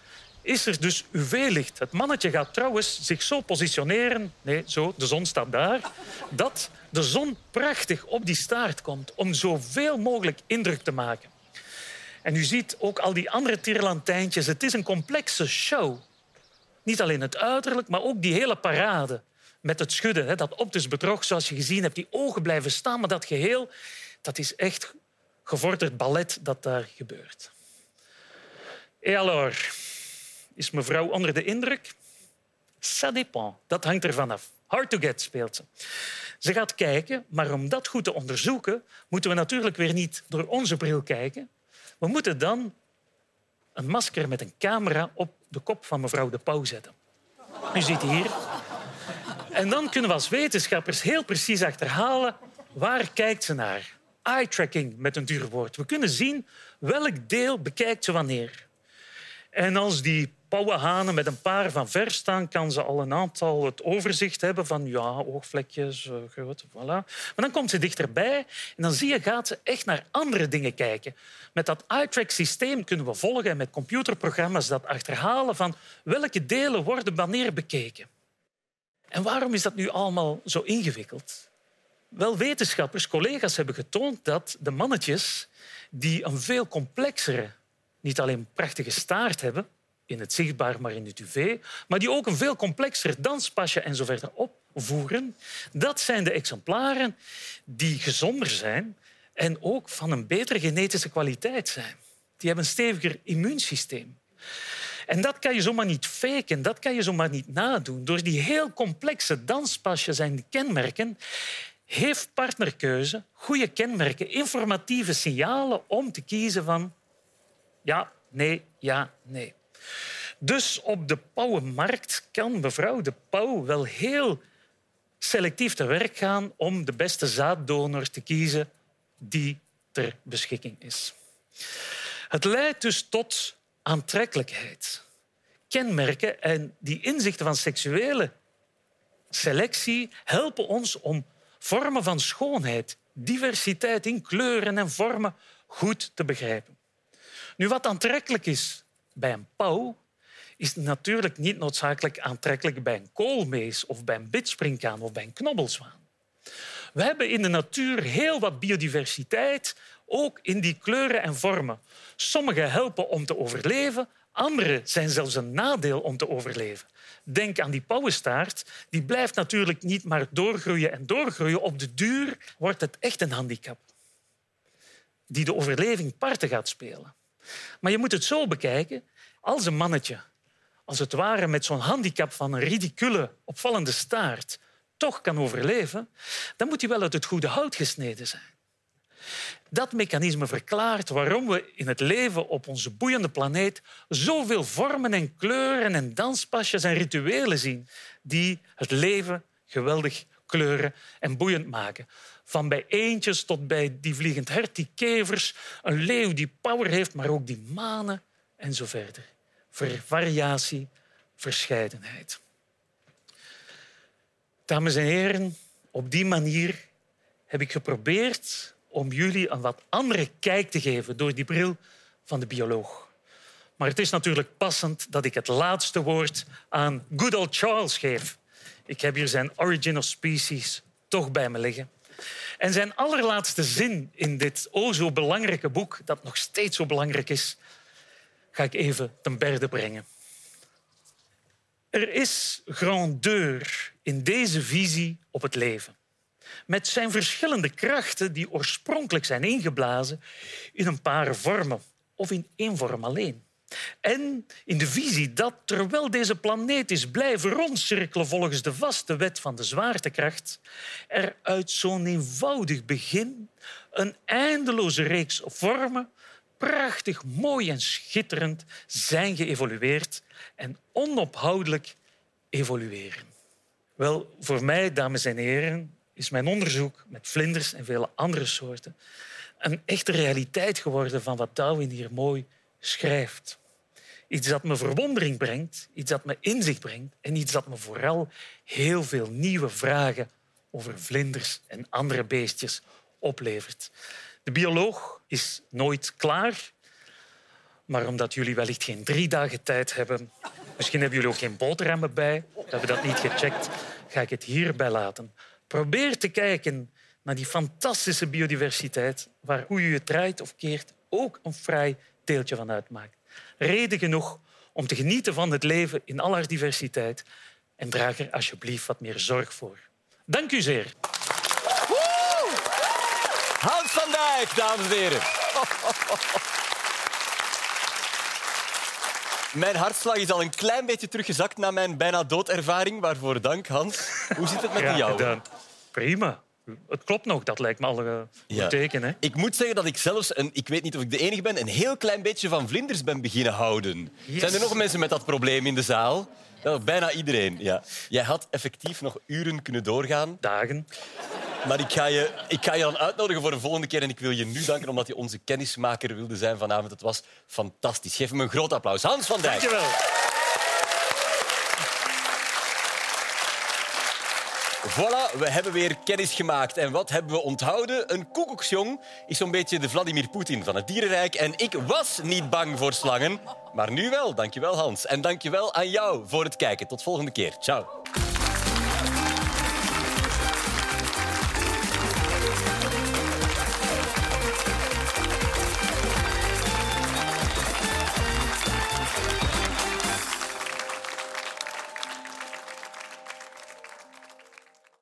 is er dus UV-licht. Het mannetje gaat trouwens zich zo positioneren, nee, zo, de zon staat daar, dat de zon prachtig op die staart komt om zoveel mogelijk indruk te maken. En u ziet ook al die andere tierlantijntjes. Het is een complexe show. Niet alleen het uiterlijk, maar ook die hele parade. met het schudden. Dat optisch bedrog, zoals je gezien hebt, die ogen blijven staan, maar dat geheel, dat is echt gevorderd ballet dat daar gebeurt. Et alors, is mevrouw onder de indruk? Ça dépend. Dat hangt ervan af. Hard to get speelt ze. Ze gaat kijken, maar om dat goed te onderzoeken, moeten we natuurlijk weer niet door onze bril kijken. We moeten dan een masker met een camera op de kop van mevrouw de Pauw zetten. U ziet hier. En dan kunnen we als wetenschappers heel precies achterhalen waar kijkt ze naar. Eye tracking met een duur woord. We kunnen zien welk deel bekijkt ze wanneer. En als die pauwenhanen met een paar van ver staan, kan ze al een aantal het overzicht hebben van ja, oogvlekjes, uh, groot, voilà. Maar dan komt ze dichterbij en dan zie je, gaat ze echt naar andere dingen kijken. Met dat eye-track-systeem kunnen we volgen en met computerprogramma's dat achterhalen van welke delen worden wanneer bekeken. En waarom is dat nu allemaal zo ingewikkeld? Wel, wetenschappers, collega's hebben getoond dat de mannetjes die een veel complexere niet alleen prachtige staart hebben, in het zichtbaar, maar in het UV, maar die ook een veel complexer danspasje en opvoeren. Dat zijn de exemplaren die gezonder zijn en ook van een betere genetische kwaliteit zijn. Die hebben een steviger immuunsysteem. En dat kan je zomaar niet faken, dat kan je zomaar niet nadoen. Door die heel complexe danspasjes en kenmerken heeft partnerkeuze goede kenmerken, informatieve signalen om te kiezen van ja, nee, ja, nee. Dus op de pauwenmarkt kan mevrouw de pauw wel heel selectief te werk gaan om de beste zaaddonor te kiezen die ter beschikking is. Het leidt dus tot aantrekkelijkheid, kenmerken en die inzichten van seksuele selectie helpen ons om vormen van schoonheid, diversiteit in kleuren en vormen goed te begrijpen. Nu, wat aantrekkelijk is bij een pauw, is natuurlijk niet noodzakelijk aantrekkelijk bij een koolmees of bij een bidspringkaan of bij een knobbelzwaan. We hebben in de natuur heel wat biodiversiteit, ook in die kleuren en vormen. Sommige helpen om te overleven, andere zijn zelfs een nadeel om te overleven. Denk aan die pauwenstaart. Die blijft natuurlijk niet maar doorgroeien en doorgroeien. Op de duur wordt het echt een handicap die de overleving parten gaat spelen. Maar je moet het zo bekijken. Als een mannetje, als het ware met zo'n handicap van een ridicule, opvallende staart, toch kan overleven, dan moet hij wel uit het goede hout gesneden zijn. Dat mechanisme verklaart waarom we in het leven op onze boeiende planeet zoveel vormen en kleuren en danspasjes en rituelen zien die het leven geweldig kleuren en boeiend maken. Van bij eendjes tot bij die vliegend hert, die kevers, een leeuw die power heeft, maar ook die manen en zo verder. variatie, verscheidenheid. Dames en heren, op die manier heb ik geprobeerd om jullie een wat andere kijk te geven door die bril van de bioloog. Maar het is natuurlijk passend dat ik het laatste woord aan good old Charles geef. Ik heb hier zijn Origin of Species toch bij me liggen. En zijn allerlaatste zin in dit o zo belangrijke boek, dat nog steeds zo belangrijk is, ga ik even ten berde brengen. Er is grandeur in deze visie op het leven. Met zijn verschillende krachten die oorspronkelijk zijn ingeblazen in een paar vormen of in één vorm alleen. En in de visie dat terwijl deze planeet is blijven rondcirkelen volgens de vaste wet van de zwaartekracht, er uit zo'n eenvoudig begin een eindeloze reeks vormen, prachtig, mooi en schitterend, zijn geëvolueerd en onophoudelijk evolueren. Wel, voor mij, dames en heren, is mijn onderzoek met vlinders en vele andere soorten een echte realiteit geworden van wat Darwin hier mooi schrijft. Iets dat me verwondering brengt, iets dat me inzicht brengt en iets dat me vooral heel veel nieuwe vragen over vlinders en andere beestjes oplevert. De bioloog is nooit klaar, maar omdat jullie wellicht geen drie dagen tijd hebben, misschien hebben jullie ook geen boterhammen bij, we hebben dat niet gecheckt, ga ik het hierbij laten. Probeer te kijken naar die fantastische biodiversiteit, waar hoe je het draait of keert ook een vrij deeltje van uitmaakt reden genoeg om te genieten van het leven in al haar diversiteit. En draag er alsjeblieft wat meer zorg voor. Dank u zeer. Hans van Dijk, dames en heren. Mijn hartslag is al een klein beetje teruggezakt na mijn bijna doodervaring. Waarvoor dank, Hans. Hoe zit het met jou? gedaan. Prima. Het klopt nog, dat lijkt me al een goed Ja. teken. Hè? Ik moet zeggen dat ik zelfs, een, ik weet niet of ik de enige ben, een heel klein beetje van vlinders ben beginnen houden. Yes. Zijn er nog mensen met dat probleem in de zaal? Ja, bijna iedereen, ja. Jij had effectief nog uren kunnen doorgaan. Dagen. Maar ik ga, je, ik ga je dan uitnodigen voor een volgende keer. En ik wil je nu danken omdat je onze kennismaker wilde zijn vanavond. Het was fantastisch. Geef hem een groot applaus. Hans van Dijk. Dankjewel. Voilà, we hebben weer kennis gemaakt. En wat hebben we onthouden? Een koekoeksjong is zo'n beetje de Vladimir Poetin van het dierenrijk. En ik was niet bang voor slangen, maar nu wel. Dankjewel, Hans. En dankjewel aan jou voor het kijken. Tot volgende keer. Ciao.